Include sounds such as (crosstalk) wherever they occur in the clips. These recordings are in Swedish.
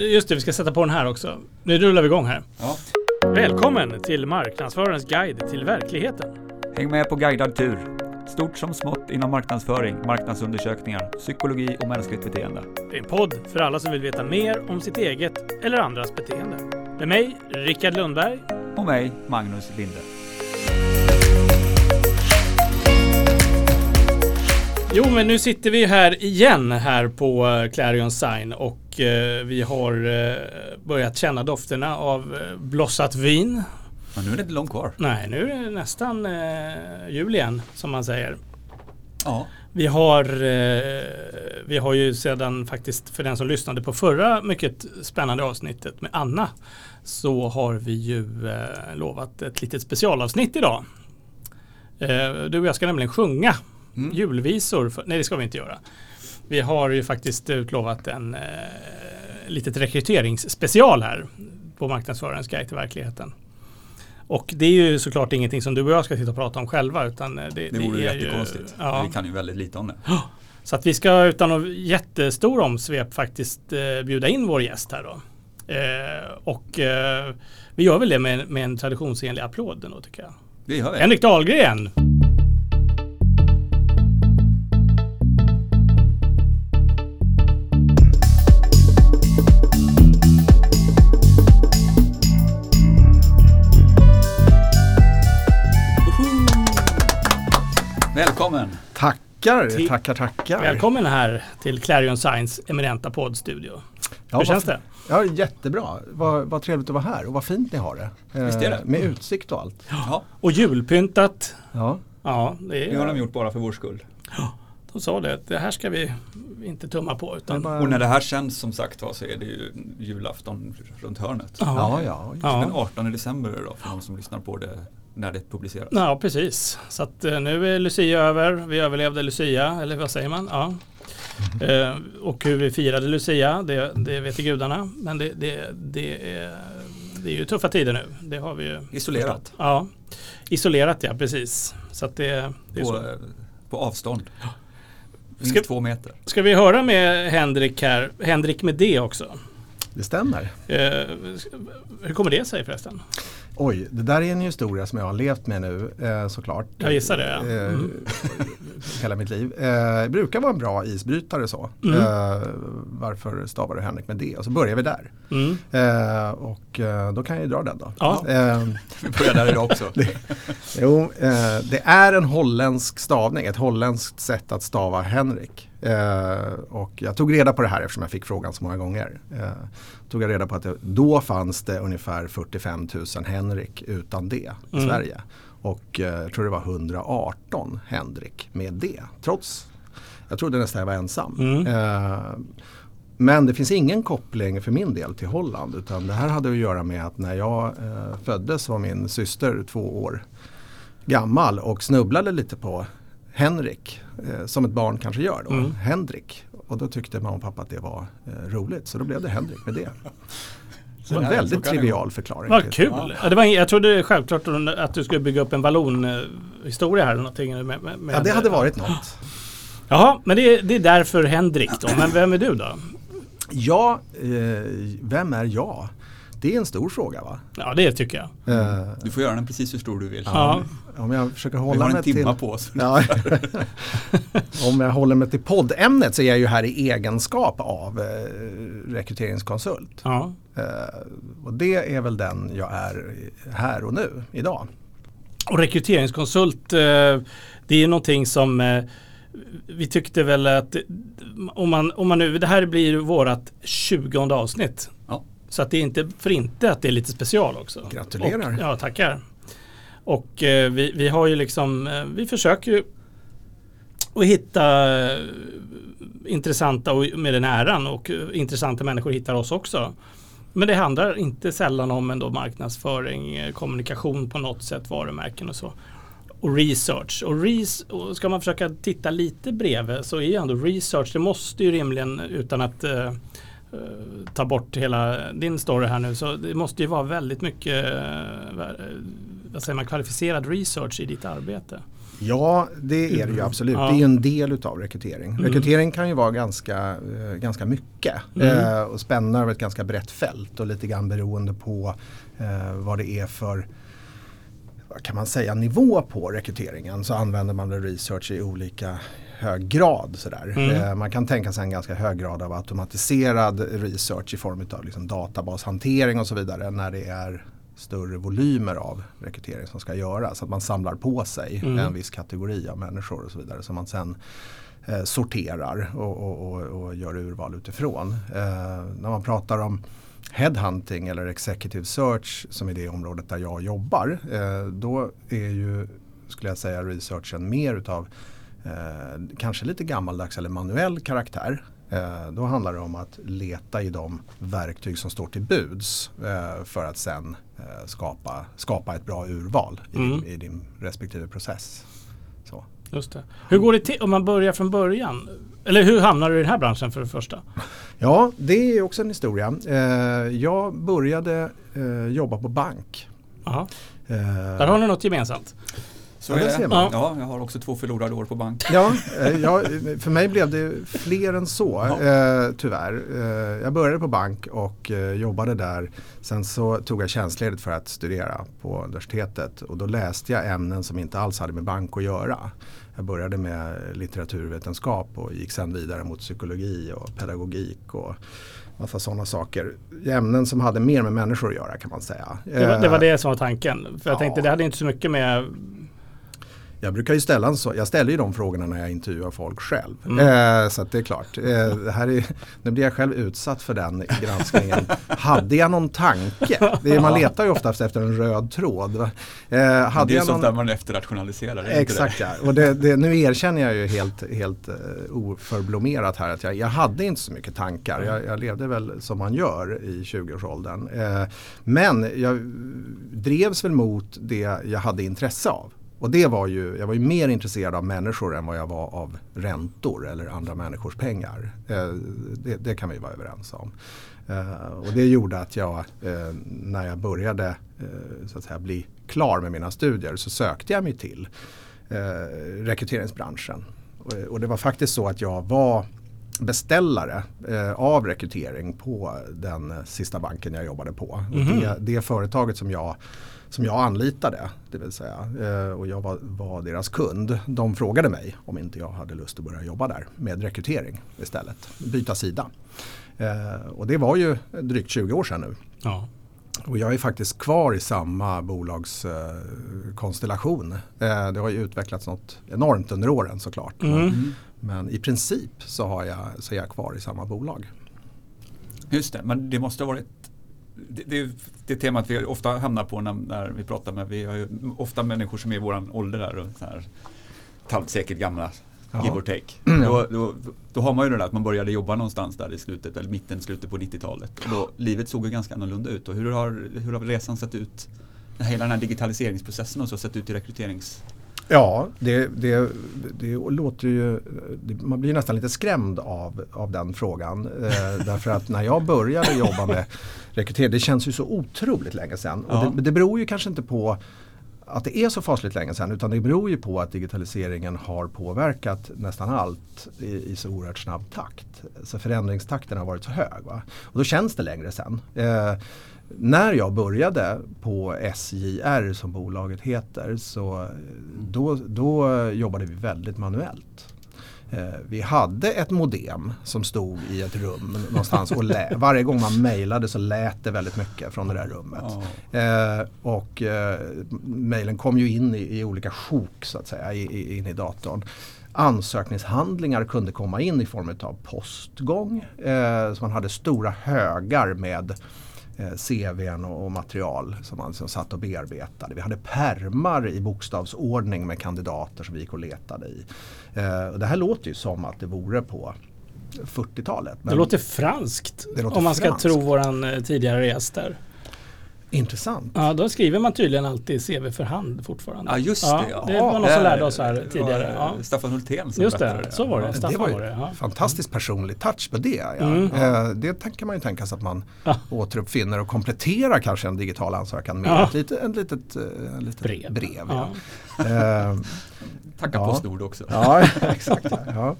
Just det, vi ska sätta på den här också. Nu rullar vi igång här. Ja. Välkommen till marknadsförarens guide till verkligheten. Häng med på guidad tur. Stort som smått inom marknadsföring, marknadsundersökningar, psykologi och mänskligt beteende. Det är en podd för alla som vill veta mer om sitt eget eller andras beteende. Med mig, Rickard Lundberg. Och mig, Magnus Linde. Jo, men nu sitter vi här igen här på eh, Clarion Sign och eh, vi har eh, börjat känna dofterna av blossat vin. Men nu är det inte långt kvar. Nej, nu är det nästan eh, jul igen som man säger. Ja. Vi har, eh, vi har ju sedan faktiskt för den som lyssnade på förra mycket spännande avsnittet med Anna så har vi ju eh, lovat ett litet specialavsnitt idag. Eh, du och jag ska nämligen sjunga Mm. julvisor. För, nej det ska vi inte göra. Vi har ju faktiskt utlovat en eh, litet rekryteringsspecial här på marknadsförarens guide till verkligheten. Och det är ju såklart ingenting som du och jag ska sitta och prata om själva utan eh, det, Det vore är jättekonstigt. Ju, ja, Vi kan ju väldigt lite om det. så att vi ska utan någon jättestor omsvep faktiskt eh, bjuda in vår gäst här då. Eh, och eh, vi gör väl det med, med en traditionsenlig applåd då tycker jag. Det gör vi. Henrik Dahlgren! Välkommen! Tackar, Till- tackar, tackar. Välkommen här till Clarion Science eminenta poddstudio. Ja, Hur känns det? Ja, jättebra. Vad, vad trevligt att vara här och vad fint ni har det. Eh, Visst är det? Med utsikt och allt. Ja, Och julpyntat. Ja. Ja, det det har de är, gjort bara för vår skull. de sa det. Det här ska vi inte tumma på. Det är Utan, bara... Och när det här känns som sagt var så är det ju julafton runt hörnet. Ja, ja. just Ja. Den 18 december är då för de som lyssnar på det när det publiceras. Ja, precis. Så att eh, nu är Lucia över. Vi överlevde Lucia, eller vad säger man? Ja. Eh, och hur vi firade Lucia, det, det vet gudarna. Men det, det, det, är, det är ju tuffa tider nu. Det har vi ju Isolerat. förstått. Ja, isolerat ja, precis. Så att det, det är På, så. på avstånd. Minst Ska- två meter. Ska vi höra med Henrik här, Henrik med det också. Det stämmer. Eh, hur kommer det sig förresten? Oj, det där är en historia som jag har levt med nu eh, såklart. Jag gissar det, ja. Eh, Mm. (laughs) hela mitt liv. Eh, brukar vara en bra isbrytare så. Mm. Eh, varför stavar du Henrik med det? Och så börjar vi där. Mm. Eh, och eh, då kan jag ju dra den då. Ja. Eh, (laughs) Vi börjar där idag också. (laughs) Jo, eh, det är en holländsk stavning, ett holländskt sätt att stava Henrik. Eh, och jag tog reda på det här eftersom jag fick frågan så många gånger. Eh, tog jag reda på att det, då fanns det ungefär 45 000 Henrik utan det i Mm. Sverige. Och eh, jag tror det var 118 Henrik med det. Trots, jag trodde nästan jag var ensam. Mm. Eh, men det finns ingen koppling för min del till Holland utan det här hade att göra med att när jag eh, föddes var min syster två år gammal och snubblade lite på Henrik eh, som ett barn kanske gör då, Mm. Henrik. Och då tyckte mamma och pappa att det var eh, roligt så då blev det Henrik med det. (laughs) Så en Ja, väldigt det trivial förklaring. Vad kul! Ja, det var, jag trodde självklart att du skulle bygga upp en vallonhistoria här eller någonting. Med, med, med, Ja det hade varit något. Jaha, men det är, det är därför Henrik då. Men vem är du då? Ja, eh, vem är jag? Det är en stor fråga va? Ja, det tycker jag. Eh, Du får göra den precis hur stor du vill. Ja. om jag försöker Vi hålla har mig en timma till... på oss. (laughs) Ja. Om jag håller mig till poddämnet så är jag ju här i egenskap av eh, rekryteringskonsult. Ja. Eh, och det är väl den jag är här och nu idag. Och rekryteringskonsult, det är någonting som vi tyckte väl att om man, om man nu, det här blir vårat 20 avsnitt. Ja. Så att det är inte för inte att det är lite special också. Gratulerar. Och, ja, tackar. Och eh, vi, vi har ju liksom, eh, vi försöker ju att hitta eh, intressanta och med den äran och eh, intressanta människor hittar oss också. Men det handlar inte sällan om ändå marknadsföring, eh, kommunikation på något sätt, varumärken och så. Och research. Och, res och ska man försöka titta lite bredvid så är ju ändå research, det måste ju rimligen utan att eh, ta bort hela din story här nu så det måste ju vara väldigt mycket eh, vad säger man, kvalificerad research i ditt arbete. Ja, det är det ju absolut. Ja. Det är ju en del utav rekrytering. Mm. Rekrytering kan ju vara ganska, eh, ganska mycket Mm. eh, och spänna över ett ganska brett fält och lite grann beroende på eh, vad det är för kan man säga, nivå på rekryteringen så använder man research i olika hög grad. Sådär. Mm. Eh, man kan tänka sig en ganska hög grad av automatiserad research i form av liksom databashantering och så vidare när det är större volymer av rekrytering som ska göras. Att man samlar på sig Mm. en viss kategori av människor och så vidare som man sen eh, sorterar och, och, och, och gör urval utifrån. Eh, när man pratar om headhunting eller executive search som är det området där jag jobbar. Eh, då är ju, skulle jag säga, researchen mer utav eh, kanske lite gammaldags eller manuell karaktär. Eh, då handlar det om att leta i de verktyg som står till buds eh, för att sen eh, skapa, skapa ett bra urval i, Mm. din, i din respektive process. Så. Just det. Hur går det till om man börjar från början? Eller hur hamnar du i den här branschen för det första? (laughs) Ja, det är också en historia. Eh, jag började eh, jobba på bank. Aha. Där har ni något gemensamt. Så Ja, är det man. Ja, jag har också två förlorade år på bank. Ja, eh, ja, för mig blev det fler än så eh, tyvärr. Eh, jag började på bank och eh, jobbade där. Sen så tog jag tjänstledigt för att studera på universitetet och då läste jag ämnen som inte alls hade med bank att göra. Jag började med litteraturvetenskap och gick sen vidare mot psykologi och pedagogik och massa sådana saker. Ämnen som hade mer med människor att göra kan man säga. Det var, det var Eh, det som var tanken. För jag ja. tänkte det hade inte så mycket med... Jag brukar ju ställa en så, jag ställer ju de frågorna när jag intervjuar folk själv. Mm. Eh, så det är klart. Eh, här är, nu blir jag själv utsatt för den granskningen. Hade jag någon tanke? Det är, man letar ju oftast efter en röd tråd. Eh, hade det är jag sånt någon, där man efterrationaliserar. Exakt ja. Och det, det, nu erkänner jag ju helt, helt uh, oförblommerat här att jag, jag hade inte så mycket tankar. Jag, jag levde väl som man gör i 20-årsåldern. Eh, men jag drevs väl mot det jag hade intresse av. Och det var ju, jag var ju mer intresserad av människor än vad jag var av räntor eller andra människors pengar. Eh, det, det kan vi vara överens om. Eh, och det gjorde att jag, eh, när jag började så att säga, bli klar med mina studier så sökte jag mig till rekryteringsbranschen. Och, och det var faktiskt så att jag var beställare av rekrytering på den sista banken jag jobbade på. Och Mhm. det, det företaget som jag, som jag anlitade, det vill säga, eh, och jag var, var deras kund, de frågade mig om inte jag hade lust att börja jobba där med rekrytering istället, byta sida. Eh, och det var ju drygt 20 år sedan nu. Ja. Och jag är faktiskt kvar i samma bolagskonstellation. Eh, det har ju utvecklats något enormt under åren såklart. Men, Mm. men i princip så, har jag, så är jag kvar i samma bolag. Just det, men det måste ha varit det, det, det temat vi ofta hamnar på när, när vi pratar med, vi har ju ofta människor som är i våran ålder där och så här ett halvt sekel gamla, Ja. give or take. (clears throat) Mm. Då, då, då har man ju det där att man började jobba någonstans där i slutet, eller mitten, slutet på 90-talet. Och då, livet såg ju ganska annorlunda ut och hur har, hur har resan sett ut? Hela den här digitaliseringsprocessen och så sett ut i rekryterings... Ja, det, det, det låter ju, det, man blir nästan lite skrämd av, av den frågan. Eh, (laughs) därför att när jag började jobba med rekrytering, det känns ju så otroligt länge sedan. Ja. Och det, det beror ju kanske inte på att det är så fasligt länge sedan utan det beror ju på att digitaliseringen har påverkat nästan allt i, i så oerhört snabb takt. Så förändringstakten har varit så hög. Va? Och då känns det längre sedan. Eh, när jag började på SJR som bolaget heter så eh, då, då jobbade vi väldigt manuellt. Eh, Vi hade ett modem som stod i ett rum någonstans och (laughs) varje gång man mejlade så lät det väldigt mycket från det där rummet. Eh, och eh, mejlen kom ju in i, i olika sjok så att säga i, i, in i datorn. Ansökningshandlingar kunde komma in i form av postgång. Eh, så man hade stora högar med eh, CVn och, och material som man som satt och bearbetade. Vi hade permar i bokstavsordning med kandidater som vi gick och letade i. Eh, och det här låter ju som att det vore på 40-talet. Det låter franskt Det låter om man ska franskt. tro våran eh, tidigare gäst där. Intressant. Ja, då skriver man tydligen alltid CV för hand fortfarande. Ja just det. Ja. Det var någon som Det lärde oss här var tidigare. Ja. Staffan Hultén som Just berättade det, så var det. Det Staffan var var ju det. Ja. fantastiskt personlig touch på det. Ja. Mm. Eh, det kan man ju tänka sig att man Ja. återuppfinner och kompletterar kanske en digital ansökan med Ja. ett, litet, ett litet, eh, ett litet Brev. brev Ja. ja. Eh, Tacka Ja. Postnord också. ja, (laughs) exakt. Ja. Ja.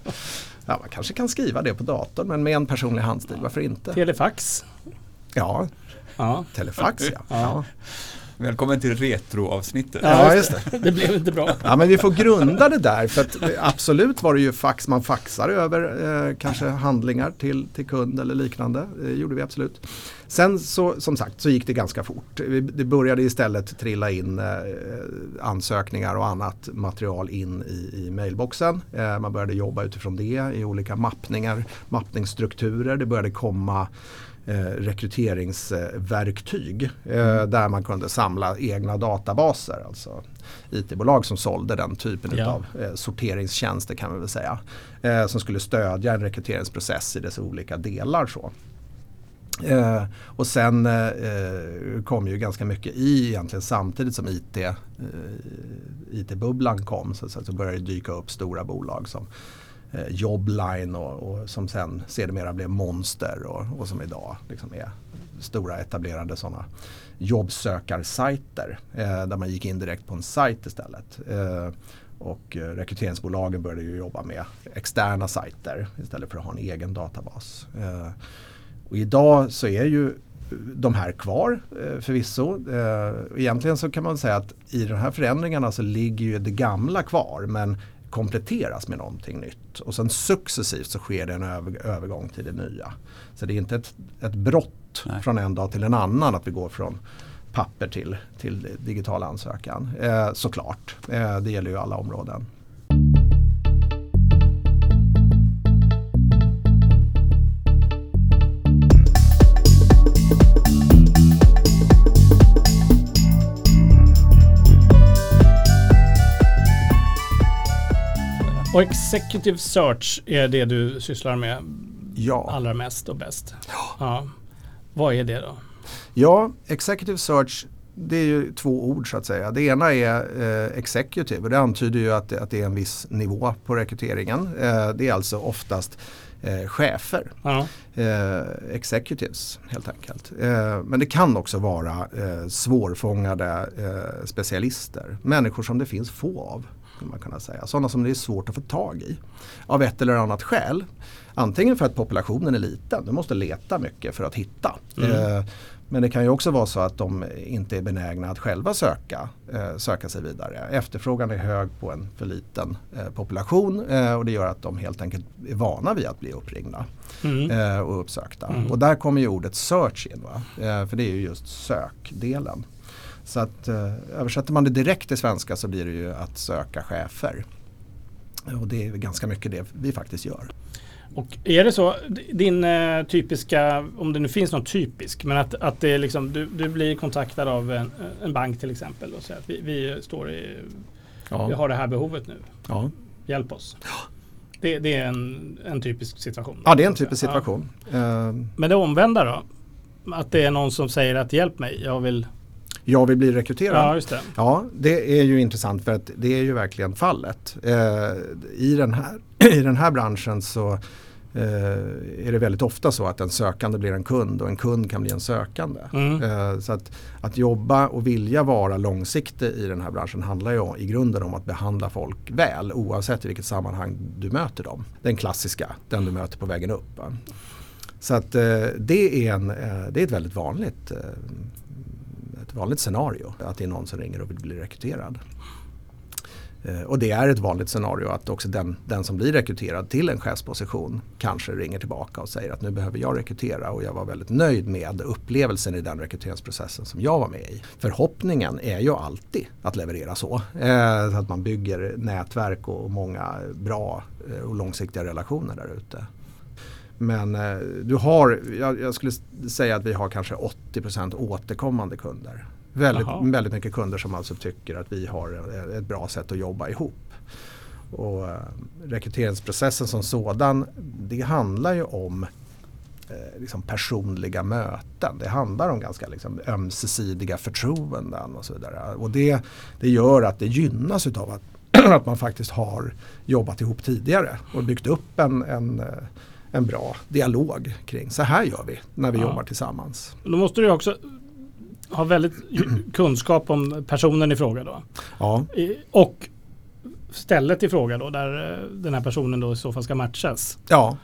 Ja, man kanske kan skriva det på datorn men med en personlig handstil, varför inte? Telefax. Ja, Ja. telefax ja. ja. Välkommen till retroavsnittet. Ja, just det. Det blev inte bra. Ja men vi får grunda det där för att absolut var det ju fax, man faxar över eh, kanske handlingar till, till kund eller liknande. Det gjorde vi absolut. Sen så som sagt så gick det ganska fort. Vi- Det började istället trilla in eh, ansökningar och annat material in i, i mailboxen. Eh, man började jobba utifrån det i olika mappningar, mappningsstrukturer. Det började komma eh, rekryteringsverktyg eh, där man kunde samla egna databaser. Alltså IT-bolag som sålde den typen Ja. av eh, sorteringstjänster kan vi väl säga. Eh, som skulle stödja en rekryteringsprocess i dess olika delar. Så. Eh, och sen eh, kom ju ganska mycket i egentligen samtidigt som IT, eh, IT-bubblan kom så, så, så började det dyka upp stora bolag som Eh, jobline och, och som sen sedermera blev Monster och, och som idag liksom är stora etablerade sådana jobbsökarsajter eh, där man gick in direkt på en sajt istället. Eh, och eh, rekryteringsbolagen började ju jobba med externa sajter istället för att ha en egen databas. Eh, och idag så är ju de här kvar eh, förvisso. Eh, egentligen så kan man säga att i de här förändringarna så ligger ju det gamla kvar men kompletteras med någonting nytt. Och sen successivt så sker det en över, övergång till det nya. Så det är inte ett, ett brott Nej. från en dag till en annan att vi går från papper till, till digital ansökan. Eh, såklart, eh, det gäller ju alla områden. Och Executive Search är det du sysslar med Ja. allra mest och bäst. Ja. Vad är det då? Ja, executive search det är ju två ord så att säga. Det ena är eh, executive och det antyder ju att, det- att det är en viss nivå på rekryteringen. Eh, det är alltså oftast eh, chefer, Ja. eh, executives helt enkelt. Eh, men det kan också vara eh, svårfångade eh, specialister, människor som det finns få av. skulle Man kunna säga. Sådana som det är svårt att få tag i av ett eller annat skäl. Antingen för att populationen är liten, du måste leta mycket för att hitta. Mm. Eh, men det kan ju också vara så att de inte är benägna att själva söka, eh, söka sig vidare. Efterfrågan är hög på en för liten eh, population eh, och det gör att de helt enkelt är vana vid att bli uppringda Mm. eh, och uppsökta. Mm. Och där kommer ju ordet search in. Eh, för det är ju just sökdelen. Så att eh, översätter man det direkt till svenska så blir det ju att söka chefer. Och det är ganska mycket det vi faktiskt gör. Och är det så, din eh, typiska, om det nu finns någon typisk, men att, att det är liksom, du, du blir kontaktad av en, en bank till exempel och säger att vi, vi står i, vi har det här behovet nu, Ja. hjälp oss. Det, det är en, en typisk situation. ja, det är en typisk situation. Ja. Men det omvända då? Att det är någon som säger att hjälp mig, jag vill... jag vill bli rekryterad. Ja, just det. Ja, det är ju intressant för att det är ju verkligen fallet. Eh, i, den här, (clears throat) I den här branschen så eh, är det väldigt ofta så att en sökande blir en kund och en kund kan bli en sökande. Mm. Eh, så att, att jobba och vilja vara långsiktig i den här branschen handlar ju i grunden om att behandla folk väl oavsett i vilket sammanhang du möter dem. Den klassiska, den du möter på vägen upp. Så att det, är en, det är ett väldigt vanligt, vanligt scenario att det är någon som ringer och vill bli rekryterad. Eh, och det är ett vanligt scenario att också den, den som blir rekryterad till en chefsposition kanske ringer tillbaka och säger att nu behöver jag rekrytera och jag var väldigt nöjd med upplevelsen i den rekryteringsprocessen som jag var med i. Förhoppningen är ju alltid att leverera så. Eh, så att man bygger nätverk och många bra eh, och långsiktiga relationer där ute. Men eh, du har, jag, jag skulle säga att vi har kanske 80% återkommande kunder. Väldigt, väldigt mycket kunder som alltså tycker att vi har ett- ett bra sätt att jobba ihop. Och eh, rekryteringsprocessen som sådan, det handlar ju om eh, liksom personliga möten. Det handlar om ganska liksom, ömsesidiga förtroenden och så vidare. Och det, det gör att det gynnas utav att, (clears throat) att man faktiskt har jobbat ihop tidigare och byggt upp en, en, eh, en bra dialog kring så här gör vi när vi Ja. jobbar tillsammans. Då måste du också ha väldigt kunskap om personen i fråga då. Ja, Och stället i fråga då där eh, den här personen då i så fall ska matchas. ja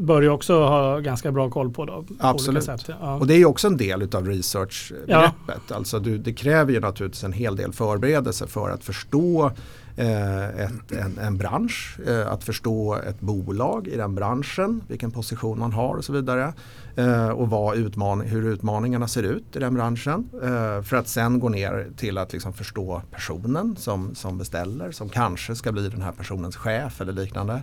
Bör ju också ha ganska bra koll på då. På Absolut. Olika sätt. Ja. Och det är ju också en del utav researchbegreppet. Alltså du, det kräver ju naturligtvis en hel del förberedelse för att förstå Eh, ett, en, en bransch, eh, att förstå ett bolag i den branschen, vilken position man har och så vidare. Eh, och vad utman hur utmaningarna ser ut i den branschen. För att sen gå ner till att liksom förstå personen som, som beställer, som kanske ska bli den här personens chef eller liknande.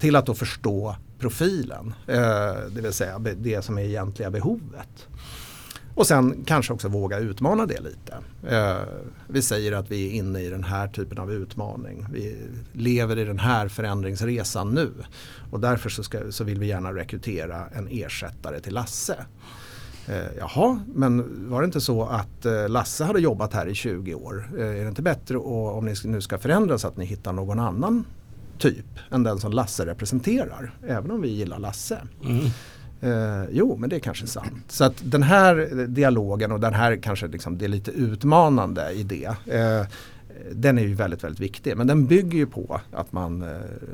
Till att då förstå profilen, det vill säga det som är egentliga behovet. Och sen kanske också våga utmana det lite. Eh, vi säger att vi är inne i den här typen av utmaning. Vi lever i den här förändringsresan nu. Och därför så, ska, så vill vi gärna rekrytera en ersättare till Lasse. Eh, jaha, men var det inte så att eh, Lasse hade jobbat här i 20 år? Eh, är det inte bättre och, om ni nu ska förändras att ni hittar någon annan typ än den som Lasse representerar? Även om vi gillar Lasse. Mm. Eh, jo, men det är kanske sant. Så att den här dialogen och den här kanske liksom, det är lite utmanande idé. Eh, den är ju väldigt, väldigt viktig. Men den bygger ju på att man, eh,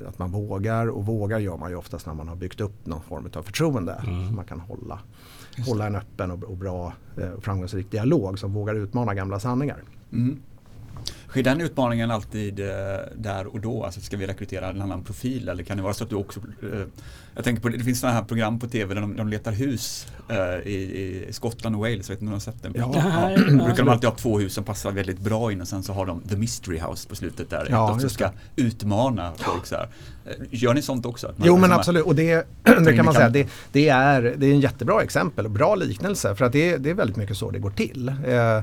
att man vågar och vågar gör man ju oftast när man har byggt upp någon form av förtroende. Så man kan hålla, hålla en öppen och, och bra eh, och framgångsrik dialog som vågar utmana gamla sanningar. Mm. Sker den utmaningen alltid eh, där och då? Alltså ska vi rekrytera en annan profil eller kan det vara så att du också eh, Jag tänker på det, det finns sådana här program på tv där de, de letar hus eh, i, i Skottland och Wales, vet ni om ni har sett den? Ja. Då ja. brukar de alltid ha två hus som passar väldigt bra in och sen så har de The Mystery House på slutet där. Ja, de ska utmana folk så här. Eh, Gör ni sånt också? Man Jo men absolut och det, (clears throat) det kan man säga, det, det, är, det är en jättebra exempel och bra liknelse för att det, är- det är väldigt mycket så det går till. Eh,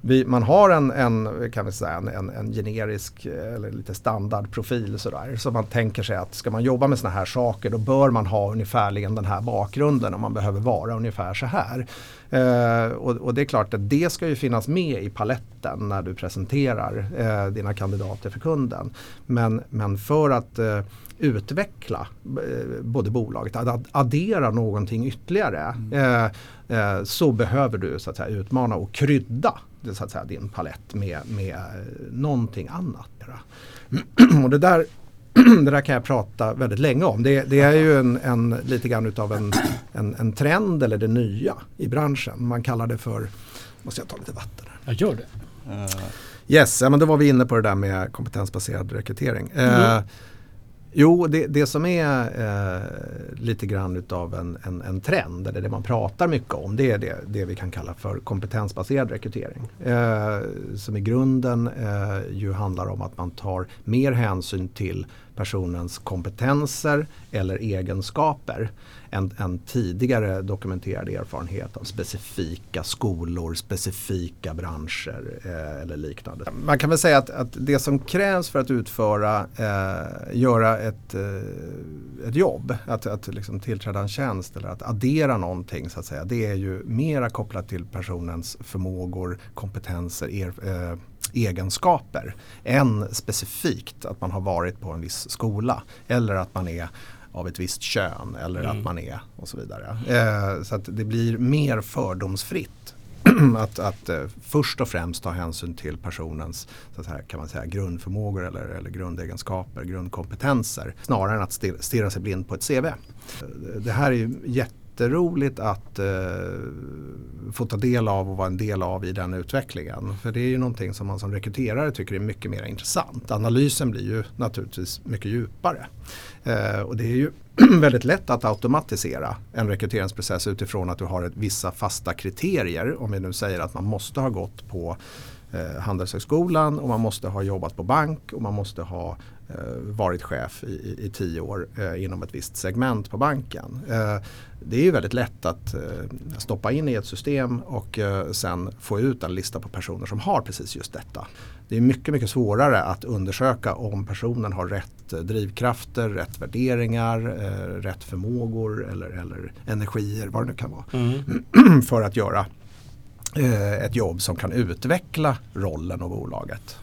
vi, man har en, en, kan vi säga, en, en, en generisk eh, eller lite standardprofil sådär. Så man tänker sig att ska man jobba med sådana här saker då bör man ha ungefärligen den här bakgrunden och man behöver vara ungefär så här. Eh, och, och det är klart att det ska ju finnas med i paletten när du presenterar eh, dina kandidater för kunden. Men, men för att eh, utveckla eh, både bolaget, att ad- addera någonting ytterligare eh, eh, så behöver du så att säga, utmana och krydda så att säga, din palett med, med eh, någonting annat. (clears throat) och det där, (clears throat) det där kan jag prata väldigt länge om. Det, det är ju en, en, lite grann utav en, en, en trend eller det nya i branschen. Man kallar det för, måste jag ta lite vatten här. Jag gör det. Eh, Yes, ja, men då var vi inne på det där med kompetensbaserad rekrytering. Eh, Mm jo, det, det som är eh, lite grann utav en, en, en trend, eller det man pratar mycket om, det är det, det vi kan kalla för kompetensbaserad rekrytering. Eh, som i grunden eh, ju handlar om att man tar mer hänsyn till personens kompetenser eller egenskaper än, än tidigare dokumenterad erfarenhet av specifika skolor, specifika branscher eh, eller liknande. Man kan väl säga att, att det som krävs för att utföra, eh, göra ett, eh, ett jobb, att, att liksom tillträda en tjänst eller att addera någonting så att säga, det är ju mera kopplat till personens förmågor, kompetenser, er, eh, egenskaper än specifikt att man har varit på en viss skola eller att man är av ett visst kön eller Mm. att man är och så vidare. Eh, så att det blir mer fördomsfritt (clears throat) att, att eh, först och främst ta hänsyn till personens så säga, kan man säga, grundförmågor eller, eller grundegenskaper, grundkompetenser snarare än att stirra, sig blind på ett CV. Eh, Det här är ju jätteroligt att eh, få ta del av och vara en del av i den utvecklingen. För det är ju någonting som man som rekryterare tycker är mycket mer intressant. Analysen blir ju naturligtvis mycket djupare. Eh, och det är ju (clears throat) väldigt lätt att automatisera en rekryteringsprocess utifrån att du har ett, vissa fasta kriterier. Om vi nu säger att man måste ha gått på eh, Handelshögskolan och man måste ha jobbat på bank och man måste ha varit chef i, i, tio år eh, inom ett visst segment på banken. Eh, det är ju väldigt lätt att eh, stoppa in i ett system och eh, sen få ut en lista på personer som har precis just detta. Det är mycket, mycket svårare att undersöka om personen har rätt drivkrafter, rätt värderingar, rätt förmågor eller, eller energier, vad det nu kan vara. Mm. (clears throat) för att göra ett jobb som kan utveckla rollen och bolaget.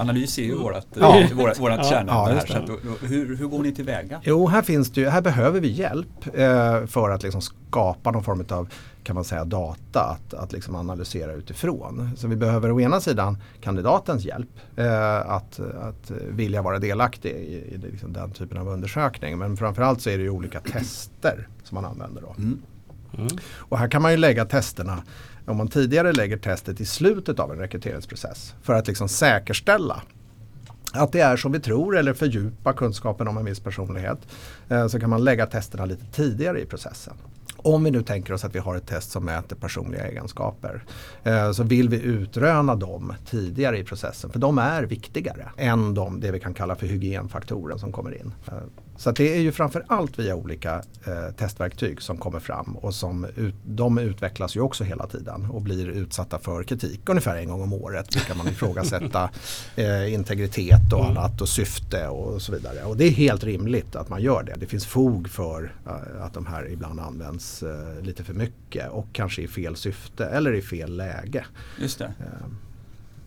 Analys är ju vårat, ja. Eh, vårat, vårat ja. kärnämne ja, här. Så att, hur, hur går ni tillväga? Jo, här, finns det, här behöver vi hjälp eh, för att liksom skapa någon form av kan man säga, data att, att liksom analysera utifrån. Så vi behöver å ena sidan kandidatens hjälp eh, att, att vilja vara delaktig i, i liksom den typen av undersökning. Men framförallt så är det ju olika tester som man använder. Då. Mm. Mm. Och här kan man ju lägga testerna om man tidigare lägger testet i slutet av en rekryteringsprocess för att liksom säkerställa att det är som vi tror eller fördjupa kunskapen om en viss personlighet eh, så kan man lägga testerna lite tidigare i processen. Om vi nu tänker oss att vi har ett test som mäter personliga egenskaper eh, så vill vi utröna dem tidigare i processen för de är viktigare än de, det vi kan kalla för hygienfaktorer som kommer in. Eh, Eh, så det är ju framför allt via olika eh, testverktyg som kommer fram och som ut, de utvecklas ju också hela tiden och blir utsatta för kritik ungefär en gång om året. Då kan man ifrågasätta (laughs) eh, integritet och mm. annat och syfte och så vidare. Och det är helt rimligt att man gör det. Det finns fog för eh, att de här ibland används eh, lite för mycket och kanske i fel syfte eller i fel läge. Just det.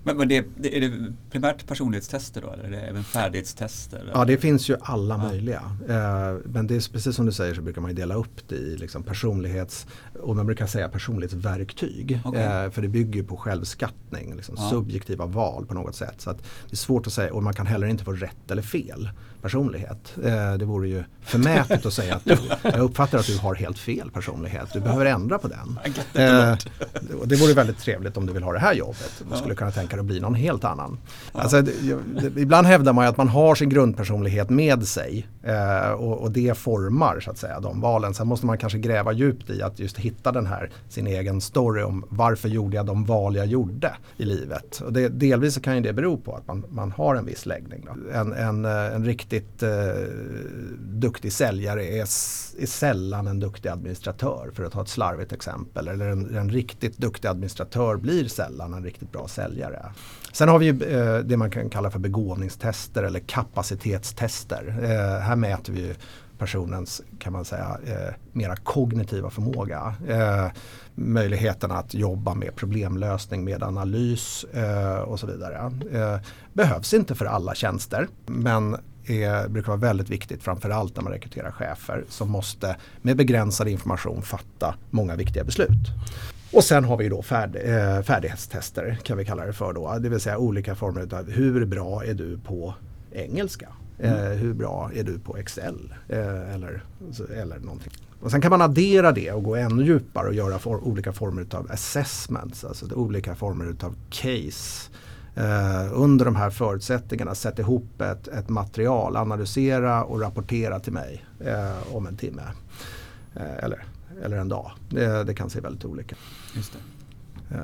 Men, men det, är det primärt personlighetstester då eller är det även färdighetstester? Ja det finns ju alla ja. möjliga. Eh, men det är precis som du säger så brukar man dela upp det i liksom personlighets och man brukar säga personlighetsverktyg. Okay. Eh, för det bygger på självskattning, liksom ja. subjektiva val på något sätt. Så att det är svårt att säga och man kan heller inte få rätt eller fel personlighet. Eh, det vore ju förmätet att säga att du, jag uppfattar att du har helt fel personlighet. Du behöver ändra på den. Eh, det vore väldigt trevligt om du vill ha det här jobbet. Du skulle kunna tänka dig att bli någon helt annan. Alltså, ibland hävdar man ju att man har sin grundpersonlighet med sig eh, och, det formar så att säga de valen. Sen måste man kanske gräva djupt i att just hitta den här sin egen story om varför gjorde jag de val jag gjorde i livet. Och det, delvis så kan ju det bero på att man, man har en viss läggning. En, en, en riktigt eh, duktig säljare är, är sällan en duktig administratör för att ta ett slarvigt exempel. Eller en, en riktigt duktig administratör blir sällan en riktigt bra säljare. Sen har vi ju, eh, det man kan kalla för begåvningstester eller kapacitetstester. Eh, här mäter vi personens kan man säga eh, mera kognitiva förmåga. Eh, möjligheten att jobba med problemlösning, med analys eh, och så vidare. Eh, behövs inte för alla tjänster men är, brukar vara väldigt viktigt framförallt när man rekryterar chefer som måste med begränsad information fatta många viktiga beslut. Och sen har vi då färd, eh, färdighetstester kan vi kalla det för då. Det vill säga olika former av hur bra är du på engelska? Mm. Eh, hur bra är du på Excel? Eh, eller, eller någonting. Och sen kan man addera det och gå ännu djupare och göra for, olika former av assessments, alltså olika former av case. Eh, under de här förutsättningarna sätta ihop ett, ett, material, analysera och rapportera till mig eh, om en timme. Eh, eller, eller en dag. Det, det, kan se väldigt olika. Just det.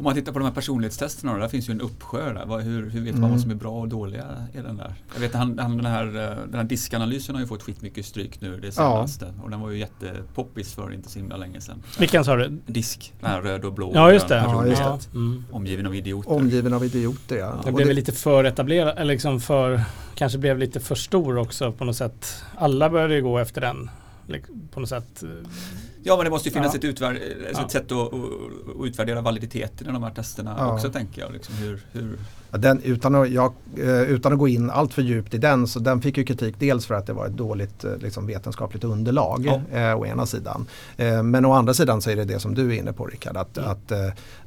Eh, om man tittar på de här personlighetstesterna, där finns ju en uppsjö där. Hur, hur vet man mm. vad som är bra och dåliga i den där? Jag vet han, han, den, här, eh, den här diskanalysen har ju fått skitmycket stryk nu det senaste. Ja. Och den var ju jättepoppis för inte så himla länge sedan. Vilken sa du? Disk, den här röd och blå. Ja just det. Ja, just det. Mm. Omgiven av idioter. Omgiven av idioter ja. Det blev det... lite för etablerat, eller liksom för, kanske blev lite för stor också på något sätt. Alla började ju gå efter den på något sätt. Ja men det måste ju finnas ja. ett, utvär, ett ja. sätt att, att, utvärdera validiteten i de här testerna ja. också tänker jag. Liksom hur, hur, den, utan, att, jag, eh, utan att gå in allt för djupt i den så den fick ju kritik dels för att det var ett dåligt eh, liksom, vetenskapligt underlag eh, å ena sidan. Eh, men å andra sidan så är det det som du är inne på Rickard att, mm. att eh,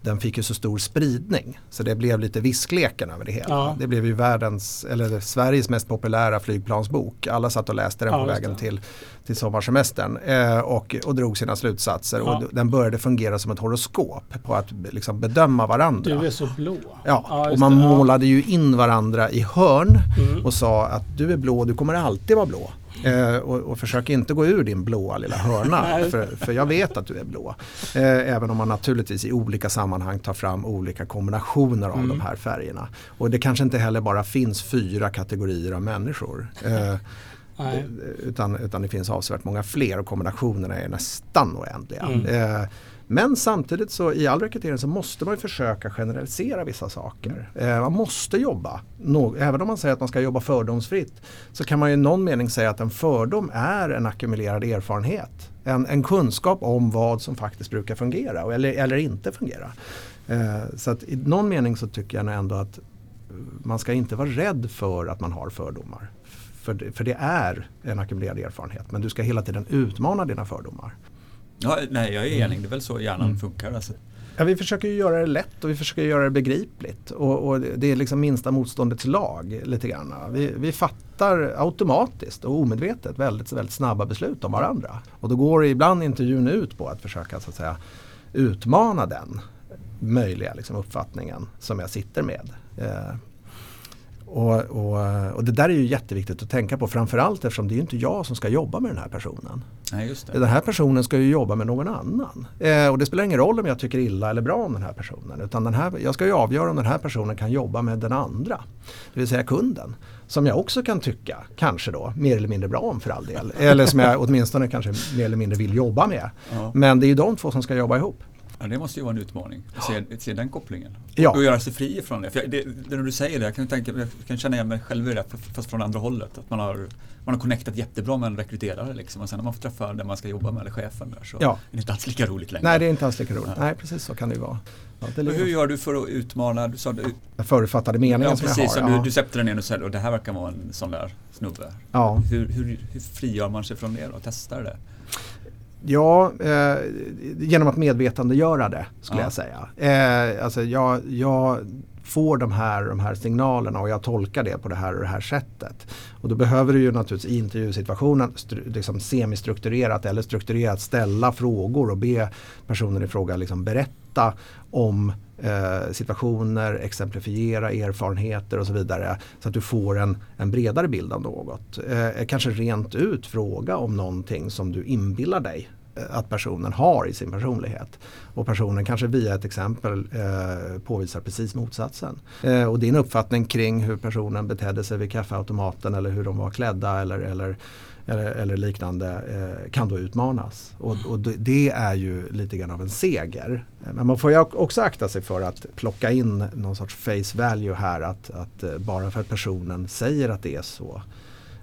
den fick ju så stor spridning så det blev lite viskleken över det hela. Det blev ju världens, eller Sveriges mest populära flygplansbok. Alla satt och läste den på vägen till, till sommarsemestern eh, och, och drog sina slutsatser och den började fungera som ett horoskop på att liksom, bedöma varandra. Du är så blå. Ja, och man målade ju in varandra i hörn Mm. och sa att du är blå, du kommer alltid vara blå. Eh, och, och försök inte gå ur din blåa lilla hörna, (laughs) för, för jag vet att du är blå. Eh, även om man naturligtvis i olika sammanhang tar fram olika kombinationer av Mm. de här färgerna. Och det kanske inte heller bara finns fyra kategorier av människor. Eh, Nej. utan, utan det finns avsevärt många fler och kombinationerna är nästan oändliga. Mm. Eh, men samtidigt så i all rekrytering så måste man försöka generalisera vissa saker. Eh, man måste jobba, nå- även om man säger att man ska jobba fördomsfritt så kan man i någon mening säga att en fördom är en ackumulerad erfarenhet. En, en kunskap om vad som faktiskt brukar fungera eller, eller inte fungera. Eh, så att i någon mening så tycker jag ändå att man ska inte vara rädd för att man har fördomar. För det, för det är en ackumulerad erfarenhet men du ska hela tiden utmana dina fördomar. Ja, nej, jag är enig. Det är väl så hjärnan Mm. funkar. Alltså. Ja, vi försöker göra det lätt och vi försöker göra det begripligt. Och, och det är liksom minsta motståndets lag lite grann. Vi, vi fattar automatiskt och omedvetet väldigt, väldigt snabba beslut om varandra. Och då går ibland intervjun ut på att försöka så att säga, utmana den möjliga liksom, uppfattningen som jag sitter med. Eh, och, och, och det där är ju jätteviktigt att tänka på framförallt eftersom det är ju inte jag som ska jobba med den här personen. Nej, just det. Den här personen ska ju jobba med någon annan. Eh, och det spelar ingen roll om jag tycker illa eller bra om den här personen. Utan den här, jag ska ju avgöra om den här personen kan jobba med den andra. Det vill säga kunden. Som jag också kan tycka, kanske då, mer eller mindre bra om för all del. Eller som jag åtminstone kanske mer eller mindre vill jobba med. Ja. Men det är ju de två som ska jobba ihop. Ja, det måste ju vara en utmaning. att Se, se den kopplingen. Ja. Och göra sig fri ifrån det. För jag, det, det när du säger det, jag kan, tänka, jag kan känna igen mig själv i det, fast från andra hållet. Att man har, man har connectat jättebra med en rekryterare liksom, och sen när man får träffa den man ska jobba med, eller chefen där, så Ja. är det inte alls lika roligt längre. Nej, det är inte alls lika roligt. Nej. Nej, precis så kan det ju vara. Ja, hur gör du för att utmana? Du sa, du, den förutfattade meningen ja, som precis, jag har. Du, Ja. du släppte den ner och sa och det här verkar vara en sån där snubbe. Ja. Hur, hur, hur frigör man sig från det och testar det? Ja, eh, genom att medvetandegöra det skulle Ja. jag säga. Eh, alltså jag, jag får de här, de här signalerna och jag tolkar det på det här och det här sättet. Och då behöver du ju naturligtvis i intervjusituationen liksom semistrukturerat eller strukturerat ställa frågor och be personen i fråga liksom berätta om eh, situationer, exemplifiera erfarenheter och så vidare. Så att du får en, en bredare bild av något. Eh, eh kanske rent ut fråga om någonting som du inbillar dig eh, att personen har i sin personlighet. Och personen kanske via ett exempel eh, påvisar precis motsatsen. Eh, och din uppfattning kring hur personen betedde sig vid kaffeautomaten eller hur de var klädda eller, eller, eller, eller liknande eh, kan då utmanas. Och, och det- är ju lite grann av en seger. Men man får ju också akta sig för att plocka in någon sorts face value här att, att eh, bara för att personen säger att det är så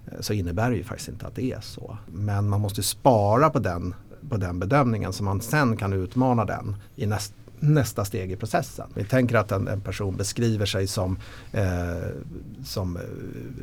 eh, så innebär det ju faktiskt inte att det är så. Men man måste spara på den, på den bedömningen så man sen kan utmana den i näst, nästa steg i processen. Vi tänker att en, en person beskriver sig som, eh, som eh,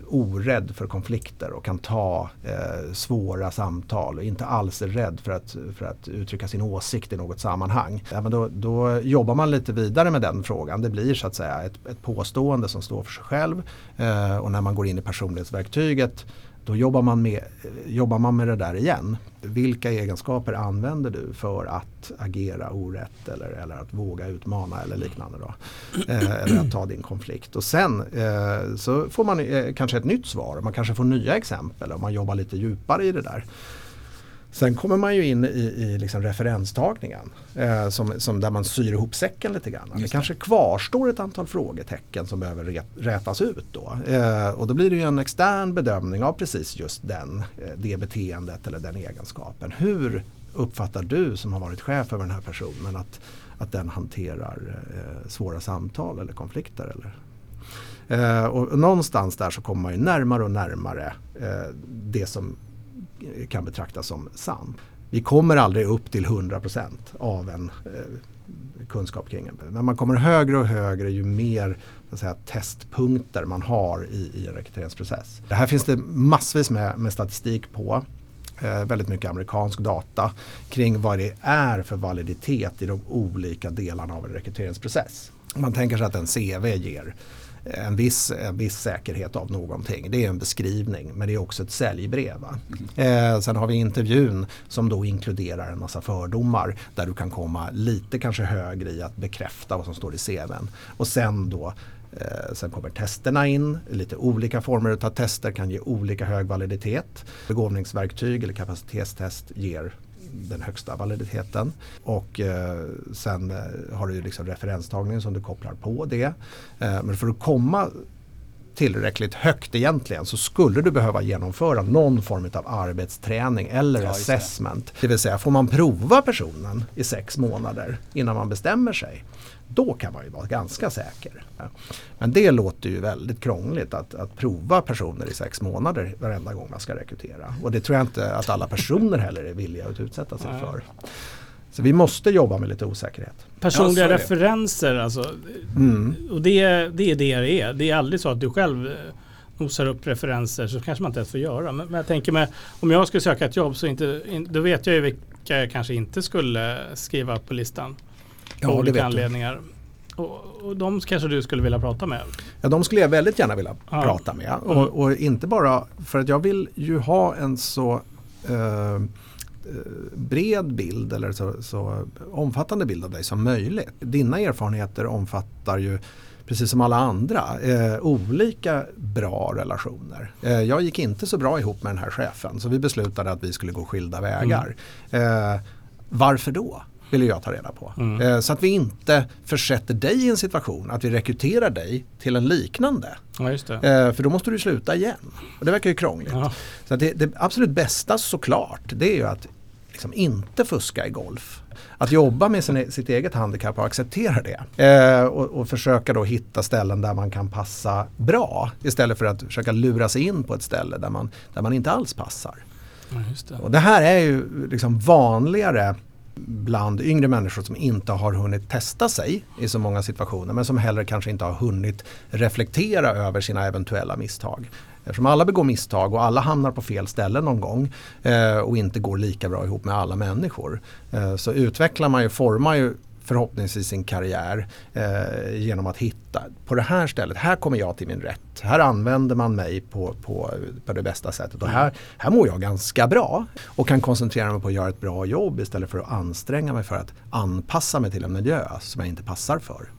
orädd för konflikter och kan ta eh, svåra samtal och inte alls är rädd för att, för att uttrycka sin åsikt i något sammanhang. Ja, men då, då jobbar man lite vidare med den frågan. Det blir så att säga ett, ett påstående som står för sig själv eh, och när man går in i personlighetsverktyget då jobbar man, med, jobbar man med det där igen. Vilka egenskaper använder du för att agera orätt eller, eller att våga utmana eller liknande. Då. Eh, eller att ta din konflikt. Och sen eh, så får man eh, kanske ett nytt svar. Man kanske får nya exempel om man jobbar lite djupare i det där. Sen kommer man ju in i, i liksom referenstagningen eh, som, som där man syr ihop säcken lite grann. Det Just det. kanske kvarstår ett antal frågetecken som behöver ret, rätas ut då. Eh, och då blir det ju en extern bedömning av precis just den, eh, det beteendet eller den egenskapen. Hur uppfattar du som har varit chef över den här personen att, att den hanterar eh, svåra samtal eller konflikter? Eller? Eh, och någonstans där så kommer man ju närmare och närmare eh, det som kan betraktas som sann. Vi kommer aldrig upp till 100% av en eh, kunskap kring en. Men man kommer högre och högre ju mer så att säga, testpunkter man har i, i en rekryteringsprocess. Det här finns det massvis med, med statistik på. Eh, väldigt mycket amerikansk data kring vad det är för validitet i de olika delarna av en rekryteringsprocess. Man tänker sig att en CV ger en viss, en viss säkerhet av någonting. Det är en beskrivning men det är också ett säljbrev. va? Eh, sen har vi intervjun som då inkluderar en massa fördomar där du kan komma lite kanske högre i att bekräfta vad som står i CVn. Och sen då Eh, sen kommer testerna in, lite olika former av tester kan ge olika hög validitet. Begåvningsverktyg eller kapacitetstest ger den högsta validiteten. Och eh, sen eh, har du ju liksom referenstagningen som du kopplar på det. Eh, men för att komma tillräckligt högt egentligen så skulle du behöva genomföra någon form av arbetsträning eller ja, assessment. Det. det vill säga får man prova personen i sex månader innan man bestämmer sig. Då kan man ju vara ganska säker. Men det låter ju väldigt krångligt att, att prova personer i sex månader varenda gång man ska rekrytera. Och det tror jag inte att alla personer heller är villiga att utsätta sig för. Så vi måste jobba med lite osäkerhet. Personliga ja, referenser alltså. Mm. Och det, det är det det är. Det är aldrig så att du själv eh, nosar upp referenser så kanske man inte ens får göra. Men, men jag tänker mig om jag skulle söka ett jobb så inte, in, då vet jag ju vilka jag kanske inte skulle skriva på listan. Ja, på olika anledningar. Och, och de kanske du skulle vilja prata med? Ja, de skulle jag väldigt gärna vilja ja. prata med. Och, mm. och, inte bara för att jag vill ju ha en så eh, bred bild eller så, så, omfattande bild av dig som möjligt. Dina erfarenheter omfattar ju precis som alla andra eh, olika bra relationer. Eh, jag gick inte så bra ihop med den här chefen så vi beslutade att vi skulle gå skilda vägar. Mm. Eh, varför då? Vill jag ta reda på. Mm. Eh, så att vi inte försätter dig i en situation att vi rekryterar dig till en liknande. Ja, eh, för då måste du sluta igen. Och det verkar ju krångligt. Ja. Så det, det, absolut bästa såklart det är ju att liksom inte fuska i golf. Att jobba med sin, sitt eget handikapp och acceptera det. Eh, och, och, försöka då hitta ställen där man kan passa bra. Istället för att försöka lura sig in på ett ställe där man, där man inte alls passar. Ja, det. Och det här är ju liksom vanligare bland yngre människor som inte har hunnit testa sig i så många situationer men som heller kanske inte har hunnit reflektera över sina eventuella misstag. Eftersom alla begår misstag och alla hamnar på fel ställe någon gång eh, och inte går lika bra ihop med alla människor eh, så utvecklar man ju, formar ju förhoppningsvis sin karriär eh, genom att hitta, på det här stället, här kommer jag till min rätt. Här använder man mig på, på, på det bästa sättet och här, här mår jag ganska bra och kan koncentrera mig på att göra ett bra jobb istället för att anstränga mig för att anpassa mig till en miljö som jag inte passar för.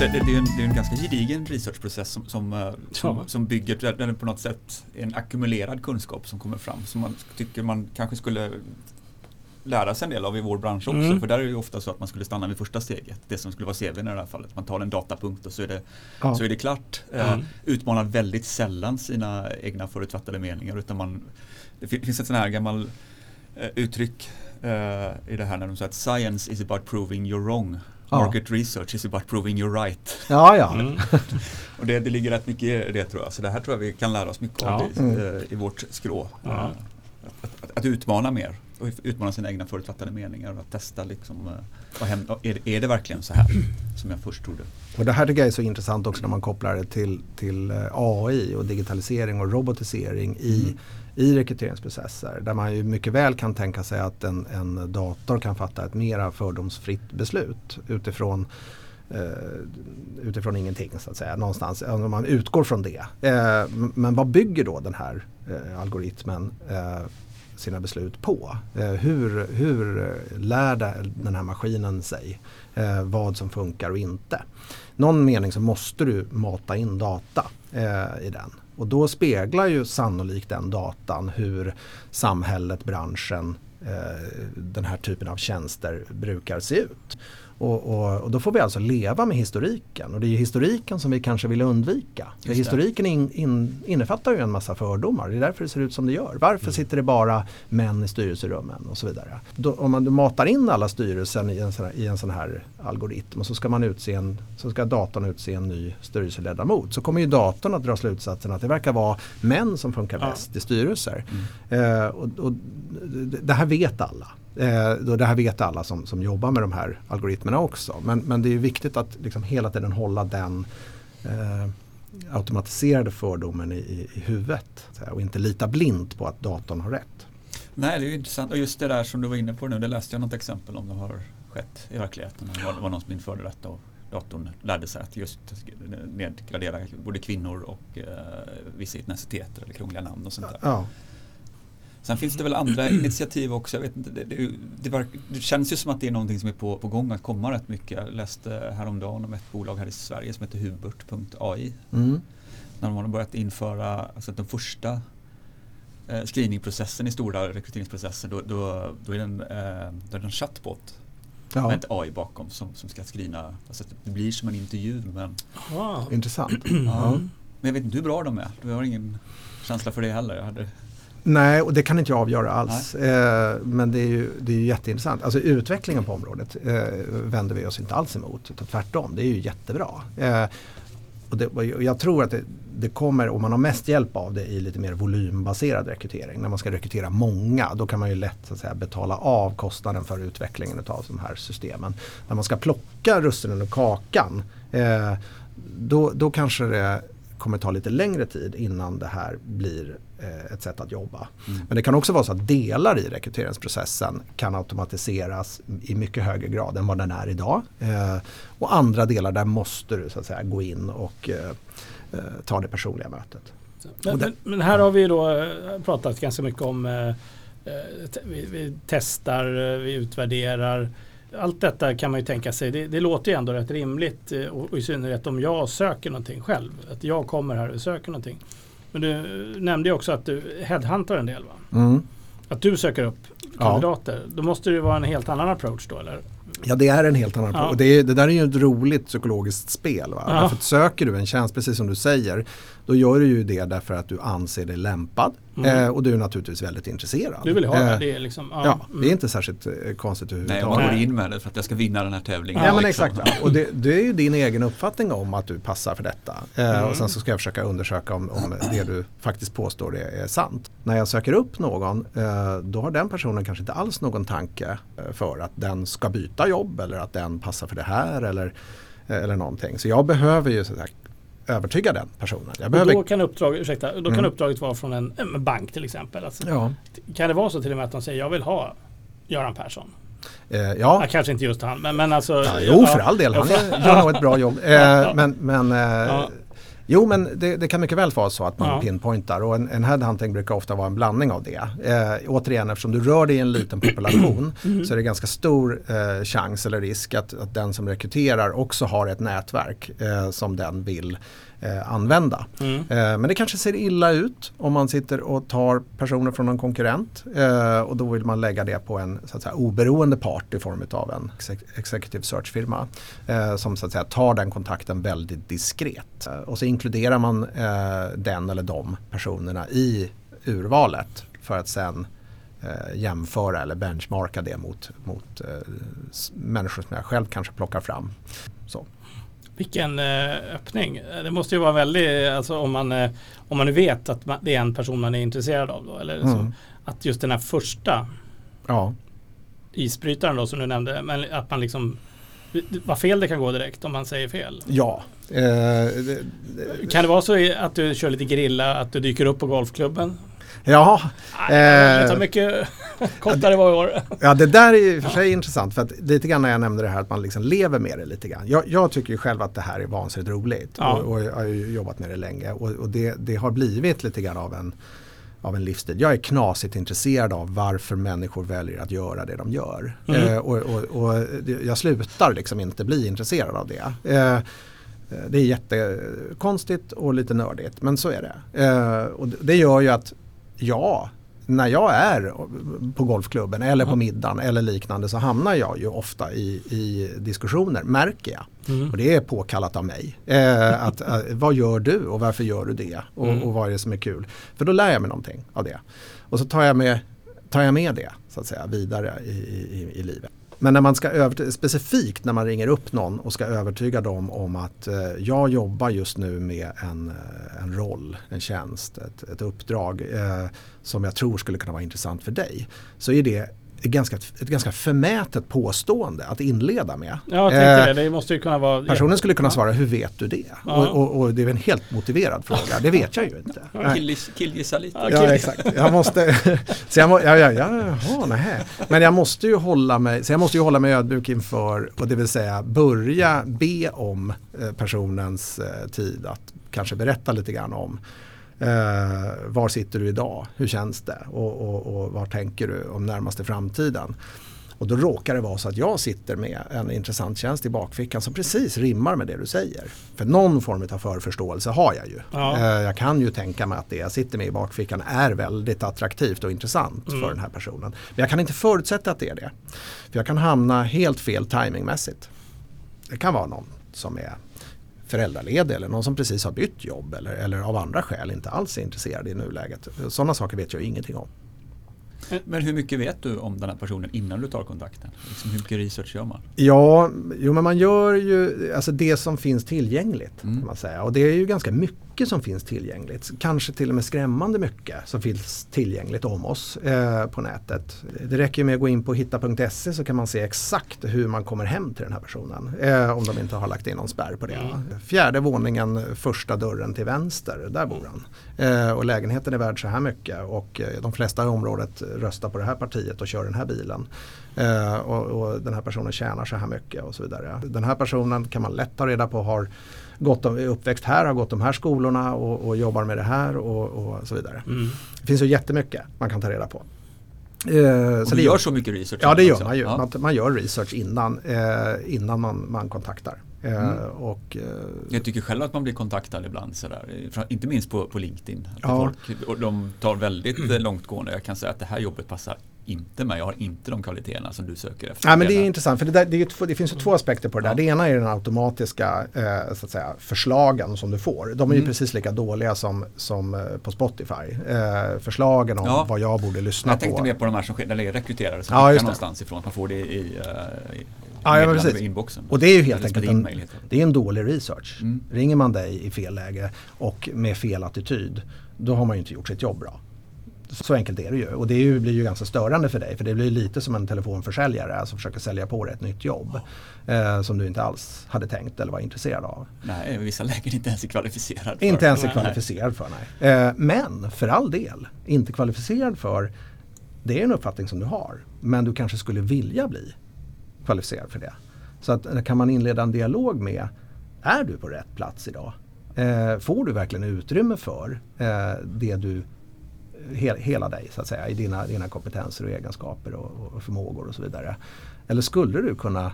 Det, det, är en, det är en ganska gedigen researchprocess som, som, eh, som, som bygger på något sätt en ackumulerad kunskap som kommer fram som man tycker man kanske skulle lära sig en del av i vår bransch också. Mm. För där är det ofta så att man skulle stanna vid första steget. Det som skulle vara CVn i det här fallet. Man tar en datapunkt och så är det, ja. så är det klart. Mm. utmanar väldigt sällan sina egna förutfattade meningar. Utan man, det finns ett sånt här gammal eh, uttryck eh, i det här när de säger att science is about proving you're wrong. Market research is about proving you're right. Ja, ja. Mm. (laughs) och det, det ligger rätt mycket i det tror jag. Så det här tror jag vi kan lära oss mycket av i, mm. Eh, i, vårt skrå. Ja. Att, att, att, utmana mer och utmana sina egna förutfattade meningar och att testa liksom, eh, hem, är, det, är det verkligen så här som jag först trodde? Och det här tycker jag är så intressant också när man kopplar det till, till eh, AI och digitalisering och robotisering i mm i rekryteringsprocesser där man ju mycket väl kan tänka sig att en, en dator kan fatta ett mera fördomsfritt beslut utifrån Uh, utifrån ingenting så att säga. Någonstans, om man utgår från det. Uh, men vad bygger då den här uh, algoritmen sina beslut på? hur, hur lär den här maskinen sig vad som funkar och inte? Någon mening så måste du mata in data i den. Och då speglar ju sannolikt den datan hur samhället, branschen, eh, den här typen av tjänster brukar se ut. Och, och, och, då får vi alltså leva med historiken och det är historiken som vi kanske vill undvika. För historiken in, in, innefattar ju en massa fördomar, det är därför det ser ut som det gör. Varför mm. sitter det bara män i styrelserummen och så vidare. Då, om man matar in alla styrelsen i en, sån här, i en sån här algoritm och så ska, man utse en, så ska datorn utse en ny styrelseledamot så kommer ju datorn att dra slutsatsen att det verkar vara män som funkar bäst ja. i styrelser. Mm. Eh, och, och, det här vet alla. Eh, det här vet alla som, som jobbar med de här algoritmerna också. Men, men det är viktigt att liksom hela tiden hålla den eh, automatiserade fördomen i, i, i huvudet. Och inte lita blint på att datorn har rätt. Nej, det är intressant. Och just det där som du var inne på nu, det läste jag något exempel om det har skett i verkligheten. Det var, det var någon som införde detta och datorn lärde sig att just nedgradera både kvinnor och eh, vissa etniciteter eller krångliga namn och sånt där. Ja. Sen finns det väl andra (clears throat) initiativ också. Jag vet inte, det, det, det, var, det, känns ju som att det är någonting som är på, på gång att komma rätt mycket. Jag läste häromdagen om ett bolag här i Sverige som heter Hubert.ai. Mm. När de har börjat införa alltså den första eh, screeningprocessen i stora rekryteringsprocesser då, då, då är det en, eh, då är det en chattbot ja. med ett AI bakom som, som ska screena. Alltså det blir som en intervju. Men, wow. Intressant. ja. Men jag vet inte hur bra de är. Du har ingen känsla för det heller. Jag hade Nej, och det kan inte jag avgöra alls. Eh, men det är ju det är jätteintressant. Alltså utvecklingen på området eh, vänder vi oss inte alls emot. Utan tvärtom, det är ju jättebra. Eh, och, det, och jag tror att det, det, kommer, och man har mest hjälp av det i lite mer volymbaserad rekrytering. När man ska rekrytera många, då kan man ju lätt så att säga, betala av kostnaden för utvecklingen av de här systemen. När man ska plocka russinen ur kakan, eh, då, då kanske det kommer ta lite längre tid innan det här blir eh, ett sätt att jobba. Mm. Men det kan också vara så att delar i rekryteringsprocessen kan automatiseras i mycket högre grad än vad den är idag. Eh, och andra delar där måste du så att säga gå in och eh, ta det personliga mötet. Men, men, men, här har vi då pratat ganska mycket om vi, vi, testar, vi utvärderar allt detta kan man ju tänka sig, det, det låter ju ändå rätt rimligt eh, och, och, i synnerhet om jag söker någonting själv. Att jag kommer här och söker någonting. Men du nämnde ju också att du headhuntar en del va? Mm. Att du söker upp kandidater. Ja. Då måste det ju vara en helt annan approach då eller? Ja det är en helt annan approach. Ja. Det, det, där är ju ett roligt psykologiskt spel. Va? Ja. Därför söker du en tjänst, precis som du säger, då gör du ju det därför att du anser dig lämpad. Mm. Eh, och du är naturligtvis väldigt intresserad. Du vill ha eh, det? Liksom, ja, ja mm. det är inte särskilt eh, konstigt överhuvudtaget. Nej, man går in med det för att jag ska vinna den här tävlingen. Ja, men liksom. exakt. Och det, det, är ju din egen uppfattning om att du passar för detta. Eh, mm. Och sen så ska jag försöka undersöka om, om det du faktiskt påstår är, är sant. När jag söker upp någon, eh, då har den personen kanske inte alls någon tanke eh, för att den ska byta jobb eller att den passar för det här eller eller någonting. Så jag behöver ju så att övertyga den personen. Jag behöver... då kan, uppdrag, ursäkta, då kan mm. uppdraget vara från en, en bank till exempel. Alltså, ja. Kan det vara så till och med att de säger jag vill ha Göran Persson? Eh, ja. ja. Kanske inte just han, men, men alltså. Ja, jo, för all del. Han gör nog ett bra jobb. Eh, men men eh, Jo men det, det, kan mycket väl vara så att man ja. pinpointar och en, en headhunting brukar ofta vara en blandning av det. Eh, återigen eftersom du rör dig i en liten (clears throat) population mm. så är det ganska stor eh, chans eller risk att, att, den som rekryterar också har ett nätverk eh, som den vill eh, använda. Mm. Eh, men det kanske ser illa ut om man sitter och tar personer från en konkurrent eh, och då vill man lägga det på en så att säga, oberoende part i form av en executive search-firma eh, som så att säga, tar den kontakten väldigt diskret. Eh, och så inkluderar man eh, den eller de personerna i urvalet för att sen jämföra eller benchmarka det mot, mot människor som jag själv kanske plockar fram. Så. Vilken eh, öppning. Det måste ju vara väldigt, alltså om man, eh, om man nu vet att man, det är en person man är intresserad av då, eller mm. så, att just den här första ja. isbrytaren då som du nämnde, men att man liksom vad fel det kan gå direkt om man säger fel. Ja. Eh, det, det, kan det vara så att du kör lite grilla, att du dyker upp på golfklubben Ja. det tar mycket (laughs) kortare varje år. Ja det där är och för sig ja. intressant för att lite grann när jag nämnde det här att man liksom lever med det lite grann. Jag, jag tycker ju själv att det här är vansinnigt roligt ja. och, och, jag har ju jobbat med det länge och, och det, det, har blivit lite grann av en av en livsstil. Jag är knasigt intresserad av varför människor väljer att göra det de gör. Mm. Eh, och, och, och, jag slutar liksom inte bli intresserad av det. Eh, det är jättekonstigt och lite nördigt men så är det. Eh, och det gör ju att ja, när jag är på golfklubben eller på middagen eller liknande så hamnar jag ju ofta i, i diskussioner, märker jag. Mm. Och det är påkallat av mig. Eh, att, eh, vad gör du och varför gör du det? Och, mm. och vad är det som är kul? För då lär jag mig någonting av det. Och så tar jag med, tar jag med det så att säga, vidare i, i, i livet. Men när man ska över, specifikt när man ringer upp någon och ska övertyga dem om att eh, jag jobbar just nu med en, eh, en roll, en tjänst, ett, ett uppdrag eh, som jag tror skulle kunna vara intressant för dig. Så är det ganska, ett ganska förmätet påstående att inleda med. Ja, jag Eh, det. Det måste ju kunna vara... Personen skulle kunna Ja. svara, hur vet du det? Ja. Och, och, och det är en helt motiverad fråga, det vet jag ju inte. Nej. Killgis- Killgissa lite. Ja, Ja exakt, jag måste, så jag må, ja, ja, ja, jaha, nähä. Men jag måste ju hålla mig, så jag måste ju hålla mig ödmjuk inför, och det vill säga börja be om eh, personens eh, tid att kanske berätta lite grann om eh, var sitter du idag, hur känns det och, och, och vad tänker du om närmaste framtiden. Och då råkar det vara så att jag sitter med en intressant tjänst i bakfickan som precis rimmar med det du säger. För någon form av förförståelse har jag ju. Ja. Eh, Jag kan ju tänka mig att det jag sitter med i bakfickan är väldigt attraktivt och intressant Mm. för den här personen. Men jag kan inte förutsätta att det är det. För jag kan hamna helt fel timingmässigt. Det kan vara någon som är föräldraledig eller någon som precis har bytt jobb eller, eller av andra skäl inte alls är intresserad i nuläget. Sådana saker vet jag ingenting om. Men hur mycket vet du om den här personen innan du tar kontakten? Liksom hur mycket research gör man? Ja, jo men man gör ju alltså det som finns tillgängligt. Mm. Kan man säga. Och det är ju ganska mycket som finns tillgängligt. Kanske till och med skrämmande mycket som finns tillgängligt om oss eh, på nätet. Det räcker med att gå in på hitta.se så kan man se exakt hur man kommer hem till den här personen. Eh, om de inte har lagt in någon spärr på det. Mm. Fjärde våningen, första dörren till vänster, där bor han. Eh, och lägenheten är värd så här mycket och eh, de flesta i området röstar på det här partiet och kör den här bilen. Eh, och, och den här personen tjänar så här mycket och så vidare. Den här personen kan man lätt ta reda på har gått, är uppväxt här, har gått de här skolorna och, och jobbar med det här och, och så vidare. Mm. Det finns ju jättemycket man kan ta reda på. Eh, Och så du det gör så mycket research? Ja det gör också? man ju. Ja. Man, man gör research innan, eh, innan man, man kontaktar. Eh, Mm. och, eh, Jag tycker själv att man blir kontaktad ibland sådär. Inte minst på, på LinkedIn. Ja. folk, och de tar väldigt eh, långtgående. Jag kan säga att det här jobbet passar inte mig. Jag har inte de kvaliteterna som du söker efter. Ja, men det är intressant för det, där, det, två, det finns ju två aspekter på det där. Ja. Det ena är den automatiska eh, så att säga, förslagen som du får. De är ju Mm. precis lika dåliga som, som eh, på Spotify. Eh, förslagen om Ja. vad jag borde lyssna Jag tänkte på. mer på de här som är rekryterare som Ja, skickar någonstans ifrån. Att man får det i, uh, i Ja, ja, precis. i inboxen. Och det är ju helt Eller enkelt en, det är en dålig research. Mm. Ringer man dig i fel läge och med fel attityd då har man ju inte gjort sitt jobb bra. Så enkelt är det ju. Och det ju, blir ju ganska störande för dig. För det blir lite som en telefonförsäljare som försöker sälja på dig ett nytt jobb. Eh, som du inte alls hade tänkt eller var intresserad av. Nej, vissa lägen inte ens är kvalificerad för. Inte ens är kvalificerad för, nej. Eh, men för all del, inte kvalificerad för, det är en uppfattning som du har. Men du kanske skulle vilja bli kvalificerad för det. Så att, eh, kan man inleda en dialog med, är du på rätt plats idag? Eh, får du verkligen utrymme för eh, det du, he, hela dig så att säga, i dina, dina kompetenser och egenskaper och, och förmågor och så vidare. Eller skulle du kunna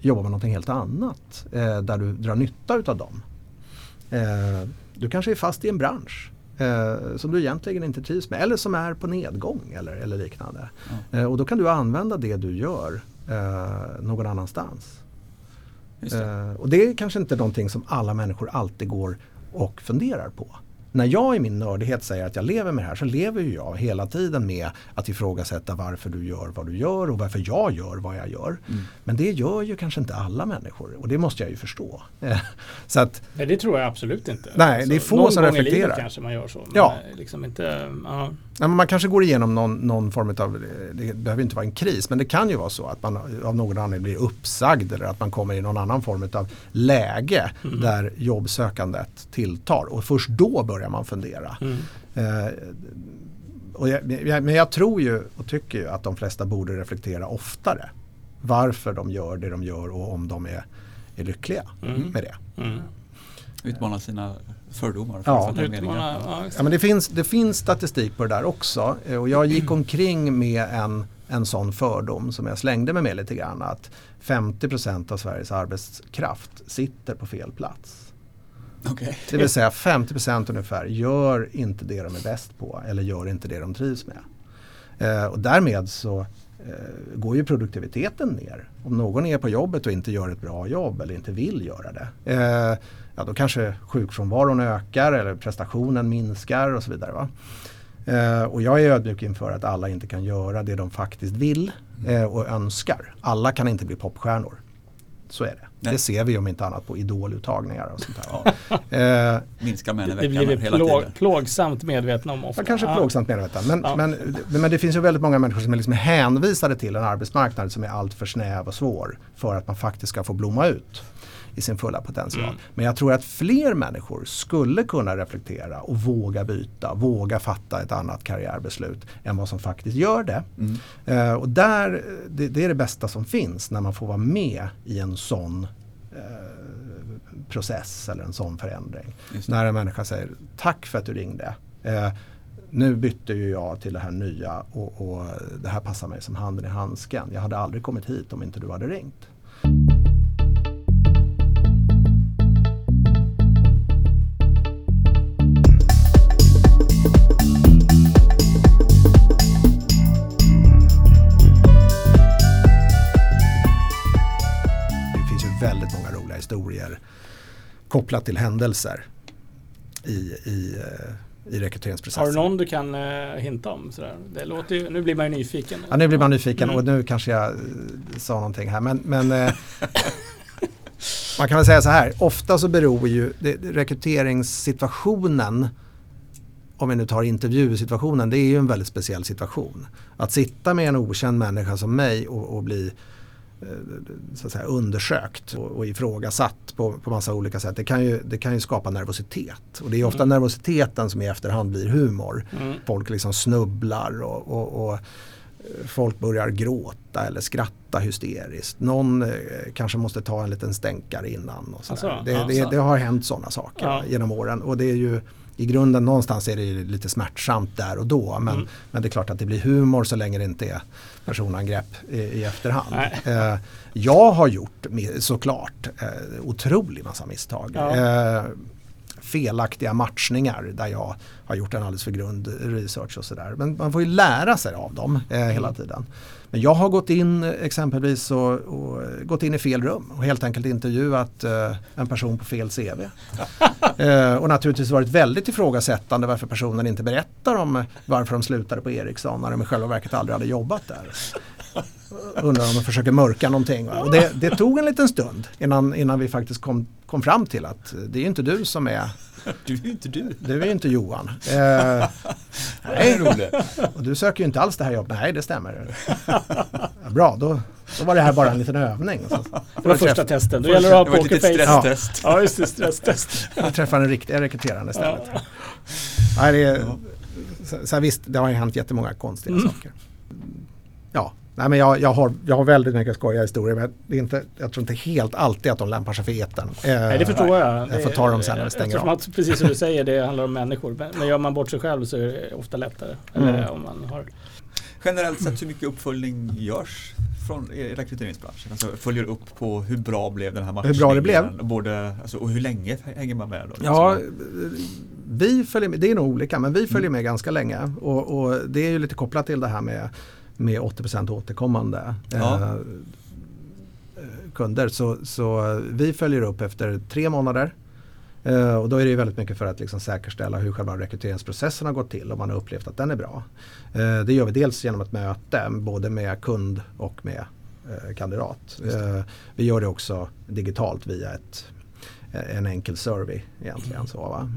jobba med någonting helt annat eh, där du drar nytta utav dem? Eh, du kanske är fast i en bransch eh, som du egentligen inte trivs med eller som är på nedgång eller, eller liknande. Eh, och då kan du använda det du gör eh, någon annanstans. Det. Eh, och det är kanske inte någonting som alla människor alltid går och funderar på. När jag i min nördighet säger att jag lever med det här så lever ju jag hela tiden med att ifrågasätta varför du gör vad du gör och varför jag gör vad jag gör. Mm. Men det gör ju kanske inte alla människor och det måste jag ju förstå. Eh, så att Nej, det tror jag absolut inte. Nej, det är få någon som gång i livet reflekterar. kanske man gör så. Men Ja. liksom inte, ja. Man kanske går igenom någon, någon form av, det behöver inte vara en kris, men det kan ju vara så att man av någon anledning blir uppsagd eller att man kommer i någon annan form av läge Mm. där jobbsökandet tilltar och först då börjar man fundera. Mm. Eh, och jag, jag, men jag tror ju och tycker ju att de flesta borde reflektera oftare varför de gör det de gör och om de är, är lyckliga Mm. med det. Mm. Utmana sina fördomar. Ja. Utmana, ja, men det, finns, det finns statistik på det där också. Eh, Och jag gick omkring med en, en sån fördom som jag slängde mig med lite grann. Att 50% av Sveriges arbetskraft sitter på fel plats. Okej. Det vill säga 50% ungefär gör inte det de är bäst på eller gör inte det de trivs med. Eh, och därmed så eh, går ju produktiviteten ner. Om någon är på jobbet och inte gör ett bra jobb eller inte vill göra det. Eh, ja, då kanske sjukfrånvaron ökar eller prestationen minskar och så vidare. Va? Eh, och jag är ödmjuk inför att alla inte kan göra det de faktiskt vill eh, och önskar. Alla kan inte bli popstjärnor. Så är det. Det ser vi om inte annat på idoluttagningar och sånt där. (laughs) eh, Minska med en Det vecka blir vi hela plå, tiden. plågsamt medvetna om ofta. Ja, kanske plågsamt medvetna. Men, Ja. men, men det finns ju väldigt många människor som är liksom hänvisade till en arbetsmarknad som är alltför snäv och svår för att man faktiskt ska få blomma ut i sin fulla potential. Mm. Men jag tror att fler människor skulle kunna reflektera och våga byta, våga fatta ett annat karriärbeslut än vad som faktiskt gör det. Mm. Eh, och där, det, det är det bästa som finns när man får vara med i en sån eh, process eller en sån förändring. När en människa säger tack för att du ringde. Eh, nu bytte ju jag till det här nya och, och det här passar mig som handen i handsken. Jag hade aldrig kommit hit om inte du hade ringt. Det finns ju väldigt många roliga historier kopplat till händelser i, i, eh, i rekryteringsprocessen. Har du någon du kan uh, hinta om? Sådär? Det låter ju, nu blir man ju nyfiken. Ja, nu blir man nyfiken Mm. och nu kanske jag eh, sa någonting här. Men, men eh, (laughs) man kan väl säga så här, ofta så beror ju det, rekryteringssituationen, om vi nu tar intervjusituationen, det är ju en väldigt speciell situation. Att sitta med en okänd människa som mig och, och bli eh, så att säga, undersökt och, och ifrågasatt på, på massa olika sätt. Det kan, ju, det kan ju skapa nervositet. Och det är ofta Mm. nervositeten som i efterhand blir humor. Mm. Folk liksom snubblar och, och, och eh, folk börjar gråta eller skratta hysteriskt. Någon eh, kanske måste ta en liten stänkare innan. Och sådär. Alltså, det, ja, det, så. det har hänt sådana saker Ja. genom åren. Och det är ju i grunden någonstans är det ju lite smärtsamt där och då. Men, Mm. men det är klart att det blir humor så länge det inte är personangrepp i, i efterhand. Eh, jag har gjort såklart eh, otrolig massa misstag. Ja. Eh, felaktiga matchningar där jag har gjort en alldeles för grund research och sådär. Men man får ju lära sig av dem eh, hela Mm. tiden. Men jag har gått in exempelvis och, och gått in i fel rum och helt enkelt intervjuat eh, en person på fel CV. (laughs) eh, och naturligtvis varit väldigt ifrågasättande varför personen inte berättar om varför de slutade på Ericsson när de i själva verket aldrig hade jobbat där. Undrar om de försöker mörka någonting. Va? Och det, det tog en liten stund innan, innan vi faktiskt kom, kom fram till att det är inte du som är, Du är ju inte du. du är ju inte Johan. Eh, Det nej, roligt. och du söker ju inte alls det här jobbet. Nej, det stämmer. Ja, bra, då, då var det här bara en liten övning. Och så, Det var första testen. Då gäller det att Det ha var ett litet pokerface. stresstest. Ja, just det. Stresstest. jag träffar en riktig rekryterande istället. Ja. Nej, det är, så, så här, visst, det har ju hänt jättemånga konstiga Mm. saker. Nej, men jag, jag, har, jag har väldigt mycket skojiga historier. Men det är inte, jag tror inte helt alltid att de lämpar sig för etern. Nej, det förstår jag. Jag får ta dem sen när vi stänger av. att, precis som du (laughs) säger, det handlar om människor. Men men gör man bort sig själv så är det ofta lättare. Eller Mm. om man har... Generellt sett hur mycket uppföljning görs från rekryteringsbranschen? Alltså följer upp på hur bra blev den här matchningen? Hur bra det blev? Både, alltså, och hur länge hänger man med då? Liksom? Ja, vi följer med, det är nog olika, men vi följer med ganska länge. Och, och det är ju lite kopplat till det här med, med 80% återkommande Ja. eh, kunder. Så, så vi följer upp efter tre månader. Eh, och då är det ju väldigt mycket för att liksom säkerställa hur själva rekryteringsprocessen har gått till och man har upplevt att den är bra. Eh, det gör vi dels genom ett möte både med kund och med eh, kandidat. Eh, vi gör det också digitalt via ett, eh, en enkel survey egentligen. Så, va?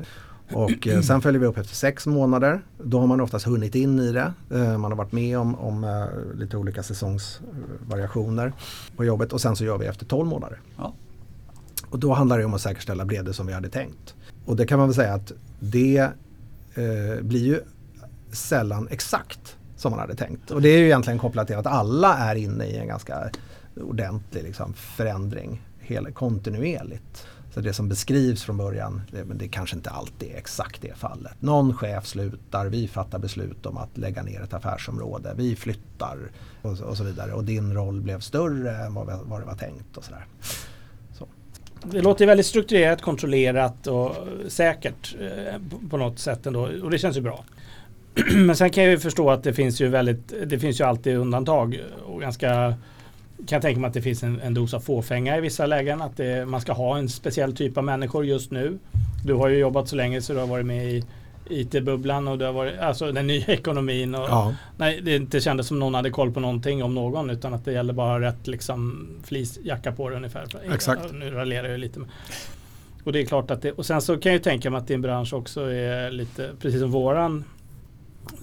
Och eh, sen följer vi upp efter sex månader. Då har man oftast hunnit in i det. Eh, man har varit med om, om eh, lite olika säsongsvariationer på jobbet och sen så gör vi efter 12 månader. Ja. Och då handlar det om att säkerställa blev det som vi hade tänkt. Och det kan man väl säga att det eh, blir ju sällan exakt som man hade tänkt. Och det är ju egentligen kopplat till att alla är inne i en ganska ordentlig liksom, förändring hel, kontinuerligt. Så det som beskrivs från början, det, men det kanske inte alltid är exakt det fallet. Någon chef slutar, vi fattar beslut om att lägga ner ett affärsområde, vi flyttar och, och så vidare. Och din roll blev större än vad, vad det var tänkt och sådär. Det låter väldigt strukturerat, kontrollerat och säkert eh, på- på något sätt ändå. Och det känns ju bra. (clears throat) Men sen kan jag ju förstå att det finns ju väldigt, det finns ju alltid undantag och ganska kan jag tänka mig att det finns en, en dos av fåfänga i vissa lägen. Att det, man ska ha en speciell typ av människor just nu. Du har ju jobbat så länge så du har varit med i, IT-bubblan och det har varit, alltså den nya (laughs) ekonomin. Och, Ja. Nej, det inte kändes som någon hade koll på någonting om någon utan att det gällde bara rätt liksom, fleecejacka på det ungefär. Exakt. Ja, Nu raljerar jag lite. Och det är klart att det, och sen så kan jag ju tänka mig att din bransch också är lite, precis som våran,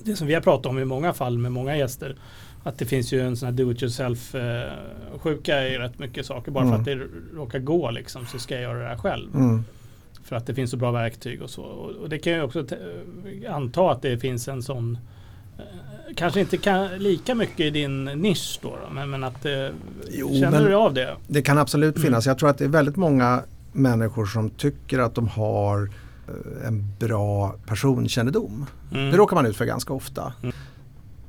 det som vi har pratat om i många fall med många gäster, att det finns ju en sån här do it yourself eh, sjuka i rätt mycket saker. Bara Mm. för att det råkar gå liksom så ska jag göra det här själv. Mm. För att det finns så bra verktyg och så. Och, och det kan jag också te- anta att det finns en sån eh, Kanske inte kan, lika mycket i din nisch då, då men, men att eh, Jo, Känner men- du av det? Det kan absolut Mm. finnas. Jag tror att det är väldigt många människor som tycker att de har eh, en bra personkännedom. Mm. Det råkar man ut för ganska ofta.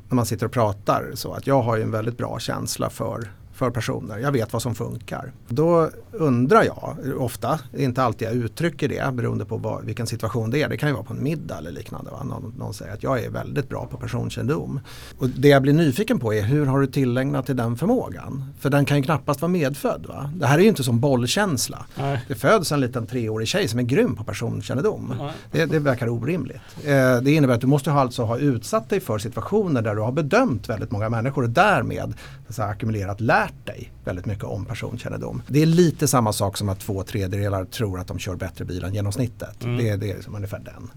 När man sitter och pratar så att jag har ju en väldigt bra känsla för, för personer. Jag vet vad som funkar. Då undrar jag ofta, inte alltid jag uttrycker det beroende på vad, vilken situation det är. Det kan ju vara på en middag eller liknande. Va? Någon, någon säger att jag är väldigt bra på personkännedom. Och det jag blir nyfiken på är hur har du tillägnat dig den förmågan? För den kan ju knappast vara medfödd. Va? Det här är ju inte som bollkänsla. Nej. Det föds en liten treårig tjej som är grym på personkännedom. Det, det verkar orimligt. Eh, det innebär att du måste alltså ha utsatt dig för situationer där du har bedömt väldigt många människor och därmed så säga, ackumulerat lärt dig väldigt mycket om personkännedom. Det är lite samma sak som att två tredjedelar tror att de kör bättre bil än genomsnittet. Mm. Det, är- det är som ungefär den.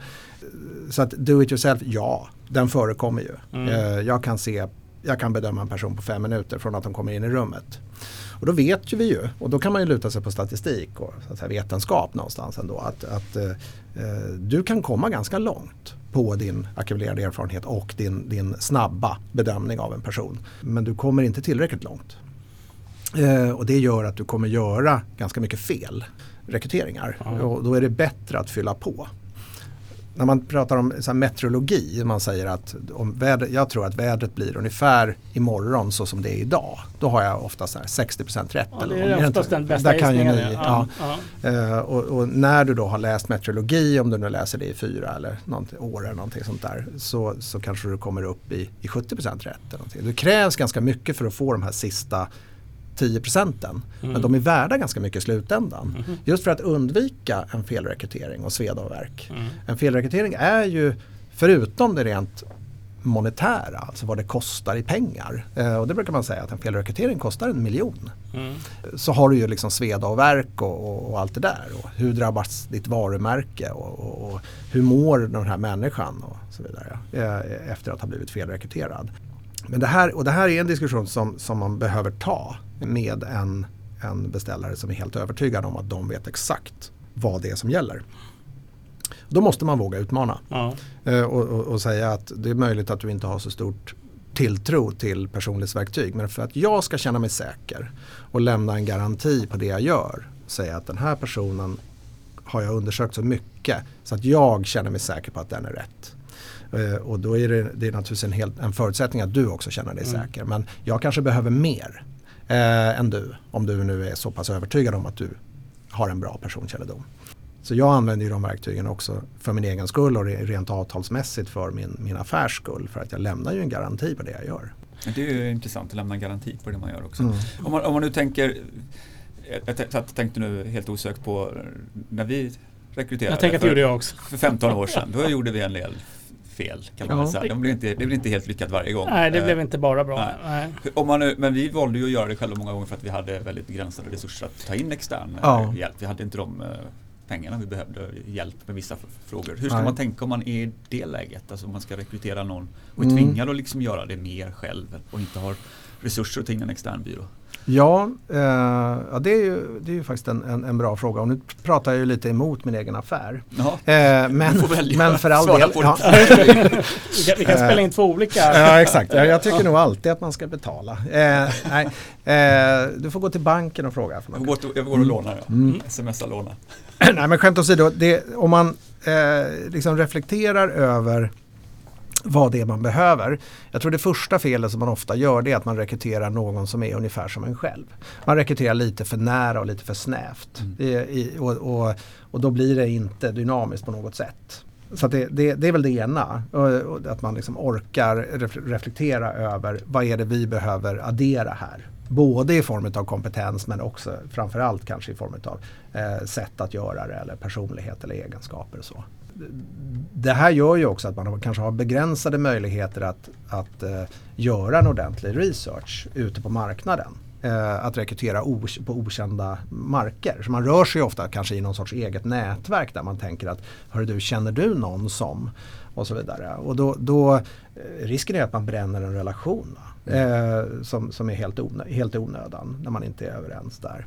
Så att do it yourself, ja, den förekommer ju. Mm. Eh, jag kan se jag kan bedöma en person på fem minuter från att de kommer in i rummet. Och då vet ju vi ju, och då kan man ju luta sig på statistik och så att vetenskap någonstans ändå, att, att eh, eh, du kan komma ganska långt på din ackumulerade erfarenhet och din, din snabba bedömning av en person. Men du kommer inte tillräckligt långt. Eh, och det gör att du kommer göra ganska mycket fel rekryteringar. Ja. Och då är det bättre att fylla på. När man pratar om så meteorologi, man säger att om väder, jag tror att vädret blir ungefär imorgon så som det är idag. Då har jag oftast så här 60% rätt. Ja, det är oftast den bästa Där kan ju ni, ja. ja. Eh, och, och när du då har läst meteorologi, om du nu läser det i fyra eller år eller någonting sånt där, så, så kanske du kommer upp i, i 70% rätt. Eller någonting. Det krävs ganska mycket för att få de här sista 10 procenten. Mm. Men de är värda ganska mycket i slutändan. Mhm. Just för att undvika en felrekrytering och sveda och värk. Mm. En felrekrytering är ju, förutom det rent monetära, alltså vad det kostar i pengar. Eh, och det brukar man säga att en felrekrytering kostar en miljon. Mm. Så har du ju liksom sveda och värk och, och, och allt det där. Och hur drabbas ditt varumärke och, och, och hur mår den här människan och så vidare. Eh, efter att ha blivit felrekryterad. Men det här, och det här är en diskussion som, som man behöver ta med en, en beställare som är helt övertygad om att de vet exakt vad det är som gäller. Då måste man våga utmana Ja. eh, och, och, och säga att det är möjligt att du inte har så stort tilltro till personlighetsverktyg. Men för att jag ska känna mig säker och lämna en garanti på det jag gör. Säga att den här personen har jag undersökt så mycket så att jag känner mig säker på att den är rätt. Eh, och då är det, det är naturligtvis en, helt, en förutsättning att du också känner dig Mm. säker. Men jag kanske behöver mer eh, än du. Om du nu är så pass övertygad om att du har en bra personkännedom. Så jag använder ju de verktygen också för min egen skull och re- rent avtalsmässigt för min, min affärs skull. För att jag lämnar ju en garanti på det jag gör. Det är ju intressant att lämna en garanti på det man gör också. Mm. Om, man, om man nu tänker, jag tänkte nu helt osökt på när vi rekryterade Jag tänker att det gjorde jag också. för 15 år sedan. Då gjorde vi en del fel kan man Ja. säga. Det blev, inte, det blev inte helt lyckat varje gång. Nej, det Eh, blev inte bara bra. nej. Nej. Om man nu, men vi valde ju att göra det själva många gånger för att vi hade väldigt begränsade resurser att ta in extern eh, Ja. hjälp. Vi hade inte de eh, pengarna vi behövde hjälp med vissa frågor. Hur ska Nej. man tänka om man är i det läget? Alltså om man ska rekrytera någon och är Mm. tvingad att liksom göra det mer själv och inte har resurser att ta in en extern byrå. Ja, eh, ja det, är ju, det är ju faktiskt en, en, en bra fråga. Och nu pratar jag ju lite emot min egen affär. Eh, men, men för all Svara del. Ja. (laughs) Vi kan, (laughs) vi kan spela in två olika. Ja exakt, jag, jag tycker nog alltid att man ska betala. Eh, nej, eh, du får gå till banken och fråga. För Jag går, till- jag går och lånar. Ja. Mm. Smsa låna. (clears throat) Nej men skämt åsido, det, om man eh, liksom reflekterar över vad det är man behöver. Jag tror det första felet som man ofta gör det är att man rekryterar någon som är ungefär som en själv. Man rekryterar lite för nära och lite för snävt. Mm. I, och, och, och då blir det inte dynamiskt på något sätt. Så det, det, det är väl det ena. Att man liksom orkar ref- reflektera över vad är det vi behöver addera här. Både i form av kompetens men också framförallt kanske i form av eh, sätt att göra det eller personlighet eller egenskaper och så. Det här gör ju också att man kanske har begränsade möjligheter att, att uh, göra en ordentlig research ute på marknaden. Uh, att rekrytera på okända marker. Så man rör sig ofta kanske i någon sorts eget nätverk där man tänker att Hör du, känner du någon som? Och så vidare. Och då, då eh, risken är att man bränner en relation. Mm. som, som är helt, onö helt onödan när man inte är överens där.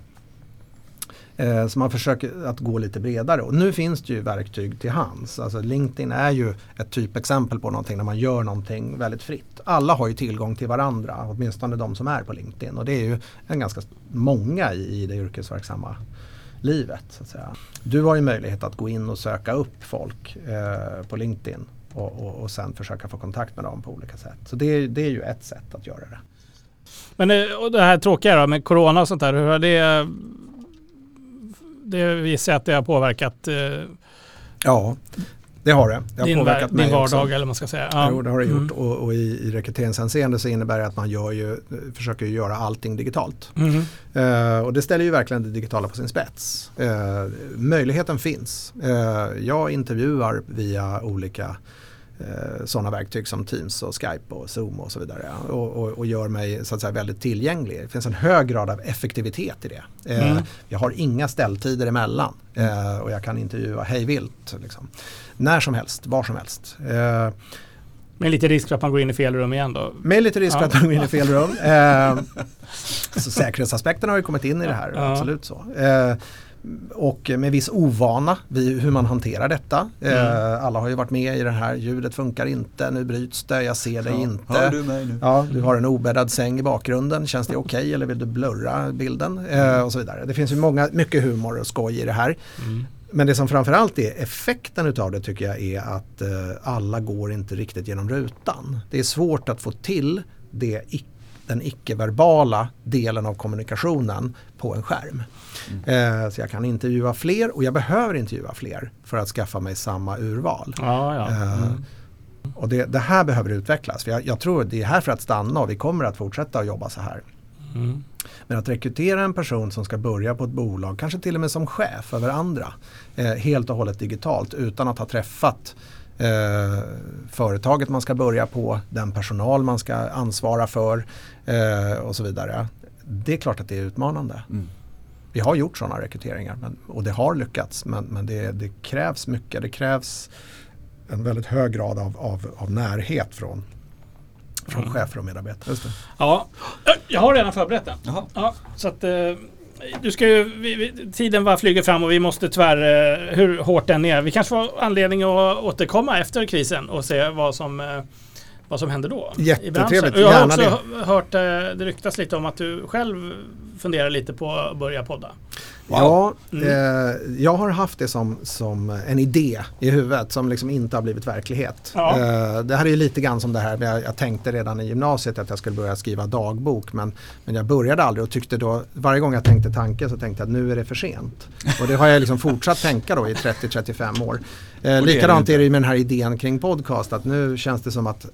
Eh, så man försöker att gå lite bredare och nu finns det ju verktyg till hands. Alltså LinkedIn är ju ett typexempel på någonting när man gör någonting väldigt fritt. Alla har ju tillgång till varandra, åtminstone de som är på LinkedIn och det är ju en ganska många i, i det yrkesverksamma livet. Så att säga. Du har ju möjlighet att gå in och söka upp folk eh, på LinkedIn och, och, och sen försöka få kontakt med dem på olika sätt. Så det, det är ju ett sätt att göra det. Men eh, och det här tråkiga då med corona och sånt där, hur har det det visar att det har påverkat eh, Ja, det har det. det har din, påverkat din vardag också. eller vad man ska säga. Ja. Jo, det har det gjort. Mm. Och, och, i, i rekryteringshänseende så innebär det att man gör ju, försöker göra allting digitalt. Mm. Uh, och det ställer ju verkligen det digitala på sin spets. Uh, möjligheten finns. Uh, jag intervjuar via olika eh, sådana verktyg som Teams och Skype och Zoom och så vidare. Och, och, och, gör mig så att säga väldigt tillgänglig. Det finns en hög grad av effektivitet i det. Eh, mm. Jag har inga ställtider emellan eh, och jag kan intervjua hejvilt. Liksom. När som helst, var som helst. Eh, med lite risk för att man går in i fel rum igen då? Med lite risk ja. för att man går in i fel rum. (laughs) Eh, så säkerhetsaspekterna har ju kommit in i det här, ja. absolut så. Eh, och med viss ovana vid hur man hanterar detta. Mm. Eh, alla har ju varit med i det här, ljudet funkar inte, nu bryts det, jag ser dig ja, inte. Hör du mig nu? Ja, du har en obäddad säng i bakgrunden, känns det okej okay, eller vill du blurra bilden? Eh, och så vidare. Det finns ju många, mycket humor och skoj i det här. Mm. Men det som framförallt är effekten utav det tycker jag är att eh, alla går inte riktigt genom rutan. Det är svårt att få till det den icke-verbala delen av kommunikationen på en skärm. Mm. Eh, så jag kan intervjua fler och jag behöver intervjua fler för att skaffa mig samma urval. Ja, ja. Eh, mm. Och det, det, här behöver utvecklas. För jag, jag, tror det är här för att stanna och vi kommer att fortsätta att jobba så här. Mm. Men att rekrytera en person som ska börja på ett bolag, kanske till och med som chef över andra, eh, helt och hållet digitalt utan att ha träffat eh, företaget man ska börja på, den personal man ska ansvara för eh, och så vidare. Det är klart att det är utmanande. Mm. Vi har gjort sådana rekryteringar men, och det har lyckats men, men det, det, krävs mycket. Det krävs en väldigt hög grad av, av, av närhet från, från mm. chefer och medarbetare. Ja, jag har redan förberett den. Ja, så att, eh, du ska ju, vi, tiden bara flyger fram och vi måste tyvärr, eh, hur hårt den är, vi kanske får anledning att återkomma efter krisen och se vad som eh, vad som händer då. Jättetrevligt, Jag har också det. hört, eh, det ryktas lite om att du själv funderar lite på att börja podda. Wow. Ja, mm. eh, jag har haft det som, som en idé i huvudet som liksom inte har blivit verklighet. Ja. Eh, det här är ju lite grann som det här, jag, jag tänkte redan i gymnasiet att jag skulle börja skriva dagbok men, men jag började aldrig och tyckte då, varje gång jag tänkte tanken så tänkte jag att nu är det för sent. Och det har jag liksom fortsatt tänka då i 30-35 år. Eh, likadant är det med den här idén kring podcast att nu känns det som att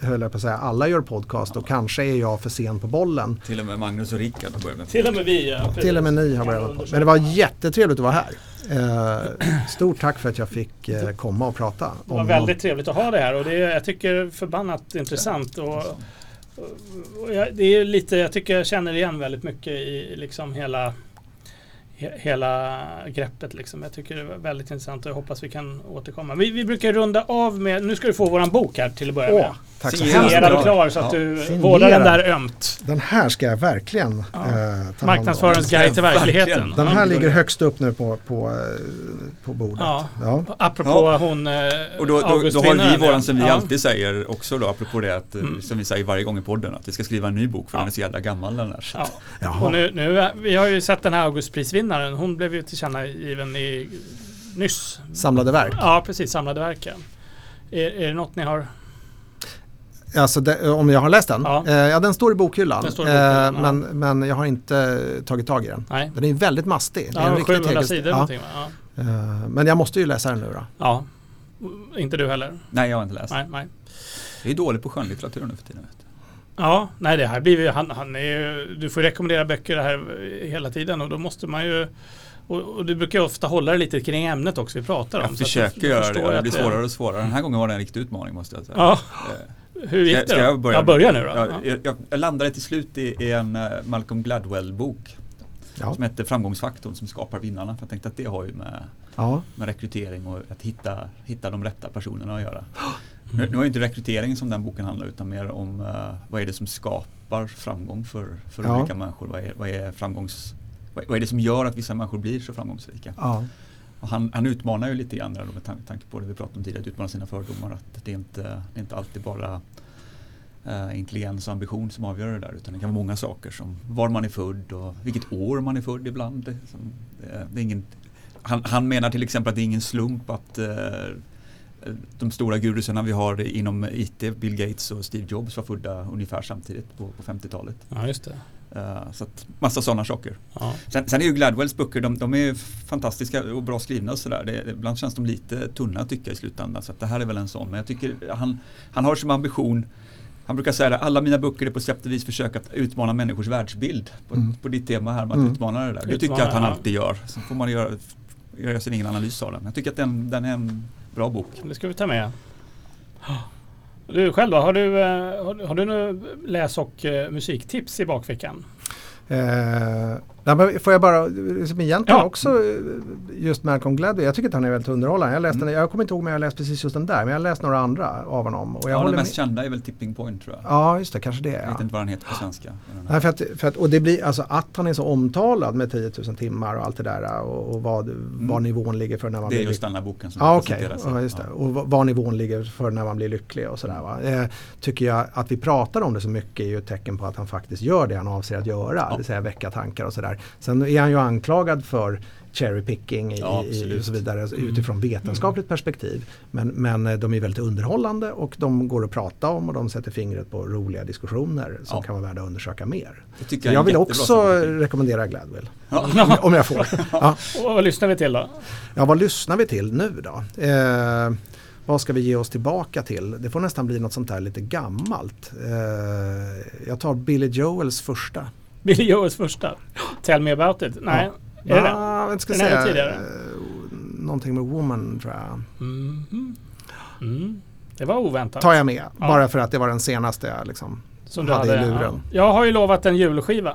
höll jag på att säga, alla gör podcast och kanske är jag för sen på bollen. Till och med Magnus och Rickard har börjat med Till och med vi ja. Till och med ni har börjat med Men det var jättetrevligt att vara här. Eh, stort tack för att jag fick eh, komma och prata. Det var väldigt trevligt att ha det här och det är, jag tycker förbannat intressant. Och, och, och jag, det är lite, jag tycker jag känner igen väldigt mycket i liksom hela hela greppet. Liksom. Jag tycker det var väldigt intressant och jag hoppas vi kan återkomma. Vi, vi brukar runda av med, nu ska du få våran bok här till att börja med. tack så Signerad och klar så att ja. du vårdar den där ömt. Den här ska jag verkligen ja. eh, ta Marknadsförarens guide till verkligheten. Den här ligger högst upp nu på, på, eh, på bordet. Ja. Ja. Apropå ja. hon eh, Och då, då, då har vi våran som vi alltid säger också då, apropå det att, eh, mm. som vi säger varje gång i podden, att vi ska skriva en ny bok för den är så jävla gammal den där. Ja. Och nu, nu, vi har ju sett den här Augustprisvinnaren, hon blev ju tillkännagiven i, nyss. Samlade verk? Ja, precis. Samlade verken. Är, är det något ni har Alltså det, om jag har läst den? Ja. Eh, ja, den står i bokhyllan. Står i bokhyllan eh, men, men jag har inte tagit tag i den. Nej. Den är väldigt mastig. Ja, det är en 700 sidor ja. någonting. Ja. Eh, men jag måste ju läsa den nu då. Ja, inte du heller? Nej, jag har inte läst. Nej, nej. Jag är dålig på skönlitteratur nu för tiden. Vet Ja, nej det här blir ju, han, han är ju, du får rekommendera böcker här hela tiden och då måste man ju och, och du brukar ju ofta hålla det lite kring ämnet också vi pratar om. Jag försöker göra det det blir svårare och svårare. Den här gången var det en riktig utmaning måste jag säga. Ja. Eh, Hur gick ska, det ska då? jag börja? Ja, börja nu då. Ja, Ja. jag, jag, jag landade till slut i, i en eh, Malcolm Gladwell-bok Ja. som heter Framgångsfaktorn som skapar vinnarna. För jag tänkte att det har ju med, Ja. med rekrytering och att hitta, hitta de rätta personerna att göra. (gasps) Nu, nu var inte rekrytering som den boken handlar utan mer om eh, vad är det som skapar framgång för, för Ja. olika människor. Vad är, vad, är framgångs, vad, vad är det som gör att vissa människor blir så framgångsrika? Ja. Han, han utmanar ju lite grann med tan- tanke på det vi pratade om tidigare, att utmana sina fördomar. Att det är inte, det är inte alltid bara eh, intelligens och ambition som avgör det där utan det kan vara många saker som var man är född och vilket år man är född ibland. Det, som, det, det är ingen, han, han menar till exempel att det är ingen slump att eh, de stora gurusarna vi har inom IT, Bill Gates och Steve Jobs var födda ungefär samtidigt på, på 50-talet. ja, just det. Eh, så att massa sådana saker. Ja. Sen, sen är ju Gladwells böcker, de, de är fantastiska och bra skrivna och sådär. Ibland känns de lite tunna tycker jag i slutändan. Så att det här är väl en sån. Men jag tycker han, han har som ambition han brukar säga att alla mina böcker är på sätt och vis försök att utmana människors världsbild. På, Mm. på ditt tema här med att Mm. utmana det där. Det tycker jag att han alltid gör. Så får man göra, göra sin egen analys av den. Jag tycker att den, den är en bra bok. Det ska vi ta med. Du själv då, har du, eh, har, har du nu läs och eh, musiktips i bakfickan? Eh, nej, men får jag bara, liksom egentligen Ja. också eh, just Malcolm Gladwell, jag tycker att han är väldigt underhållande. Jag, läste, Mm. jag kommer inte ihåg om jag har läst precis just den där, men jag har läst några andra av honom. Och jag Ja, den mest med. kända är väl Tipping Point tror jag. Ja, just det, kanske det. Jag Ja. vet inte vad den heter på svenska. Nej, för att, för att, och det blir alltså att han är så omtalad med 10 000 timmar och allt det där och, och vad, var nivån ligger för när man Det är blir just den här boken som Ja okej, presenteras. ja, just det. Ja. och vad- var nivån ligger för när man blir lycklig och sådär. Va? Eh, tycker jag att vi pratar om det så mycket är ju ett tecken på att han faktiskt gör det han avser att göra. Ja. Det vill säga väcka tankar och sådär. Sen är han ju anklagad för cherry picking i, Ja, i, och så vidare utifrån vetenskapligt perspektiv. Men, men eh, de är väldigt underhållande och de går att prata om och de sätter fingret på roliga diskussioner som Ja. kan vara värda att undersöka mer. Jag en vill också rekommendera Gladwell. Ja. Om, om jag får. (laughs) Ja. Och vad lyssnar vi till då? Ja, vad lyssnar vi till nu då? Eh, vad ska vi ge oss tillbaka till? Det får nästan bli något sånt där lite gammalt. Eh, jag tar Billy Joels första. Billy Joels första. Tell me about it. Nej, är det? Ah, jag ska Den är säga, tidigare. eh, någonting med Woman tror jag. Mhm. Mm. Det var oväntat. Tar jag med, Ja. bara för att det var den senaste jag liksom som du hade hade i luren. Ja. Jag har ju lovat en julskiva.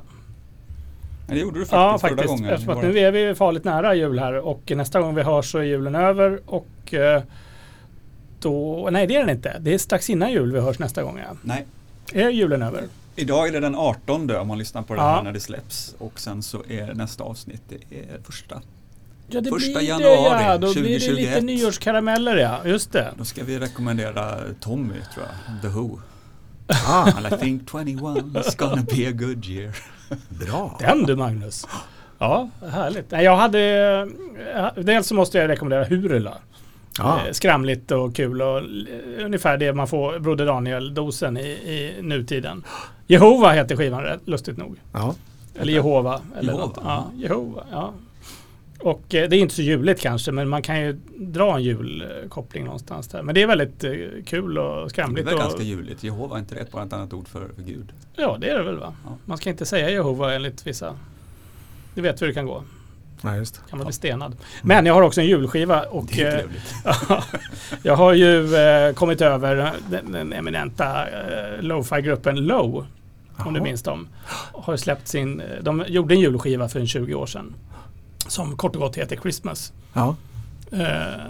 Ja, det gjorde du faktiskt, ja, förra faktiskt. gången. Eftersom att nu är vi farligt nära jul här och nästa gång vi hörs så är julen över och eh, då, nej det är den inte. Det är strax innan jul vi hörs nästa gång. Ja. Nej, Är julen över? Idag är det den 18 om man lyssnar på det Ja. här när det släpps. Och sen så är nästa avsnitt, det är första. Ja, det Första blir januari det ja. Då blir det 2021. lite nyårskarameller ja. Just det. Då ska vi rekommendera Tommy, tror jag, The Who. Ah, And I think 21 is gonna be a good year. bra. Den du Magnus. Ja, härligt. Nej, jag hade... eh, Dels så måste jag rekommendera Hurula. Ja. Eh, Skramligt och kul och eh, ungefär det man får Broder Daniel-dosen i, i nutiden. Jehova heter skivan lustigt nog. Ja. Eller Jehova. Eller Jehova, något. Ja, Jehova. Ja. Och eh, det är inte så juligt kanske men man kan ju dra en julkoppling någonstans där. Men det är väldigt eh, kul och Det skramligt. är Och, ganska juligt. Jehova är inte rätt bara ett annat ord för, för Gud. ja det är det väl va? Ja. Man ska inte säga Jehova enligt vissa. Du vet hur det kan gå. ja, just det. Kan man bli stenad. Men jag har också en julskiva och Det är eh, (laughs) jag har ju eh, kommit över den, den eminenta eh, lo-fi-gruppen Low. Om du Jaha. minns dem. Har släppt sin, de gjorde en julskiva för en 20 år sedan. Som kort och gott heter Christmas. Ja. Eh,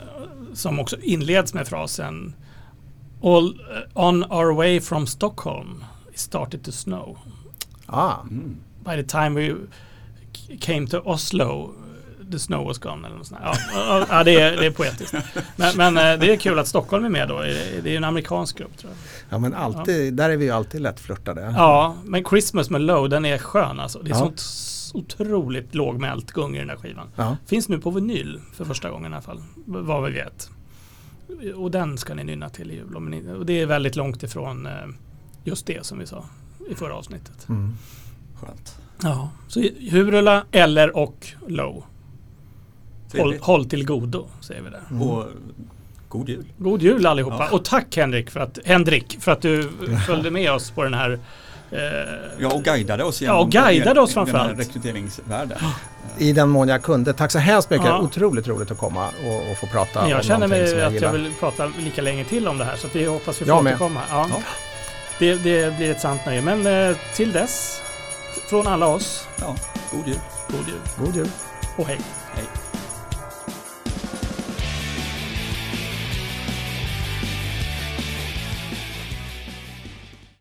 som också inleds med frasen All eh, on our way from Stockholm it started to snow. Ah. Mm. By the time we came to Oslo the snow was gone. Eller något sånt ja, ja, ja, det, är, det är poetiskt. Men, men eh, det är kul att Stockholm är med då. Det är ju en amerikansk grupp tror jag. Ja men alltid, där är vi ju alltid lätt flörtade. Ja, men Christmas med Low den är skön alltså. Det är Ja. sånt otroligt lågmält gung i den där skivan. Ja. Finns nu på vinyl för första gången i alla fall. Vad vi vet. Och den ska ni nynna till i jul. Och det är väldigt långt ifrån eh, just det som vi sa i förra avsnittet. Mm. Skönt. Ja, så Hurula eller och Low. Håll, håll till godo säger vi där. Mm. Och God jul! God jul allihopa. Ja. Och tack Henrik för att, Henrik för att du följde med oss på den här eh, Ja, och guidade oss Ja, och guidade oss framförallt. rekryteringsvärlden. I den mån jag kunde. Tack så hemskt mycket. Ja. Otroligt roligt att komma och, och få prata Men jag om känner någonting som mig jag att gillar. jag vill prata lika länge till om det här så att vi hoppas vi får Jag återkomma. Ja. Ja. Det, det blir ett sant nöje. Men eh, till dess, från alla oss, Ja, god jul! god jul God jul. och. Hej!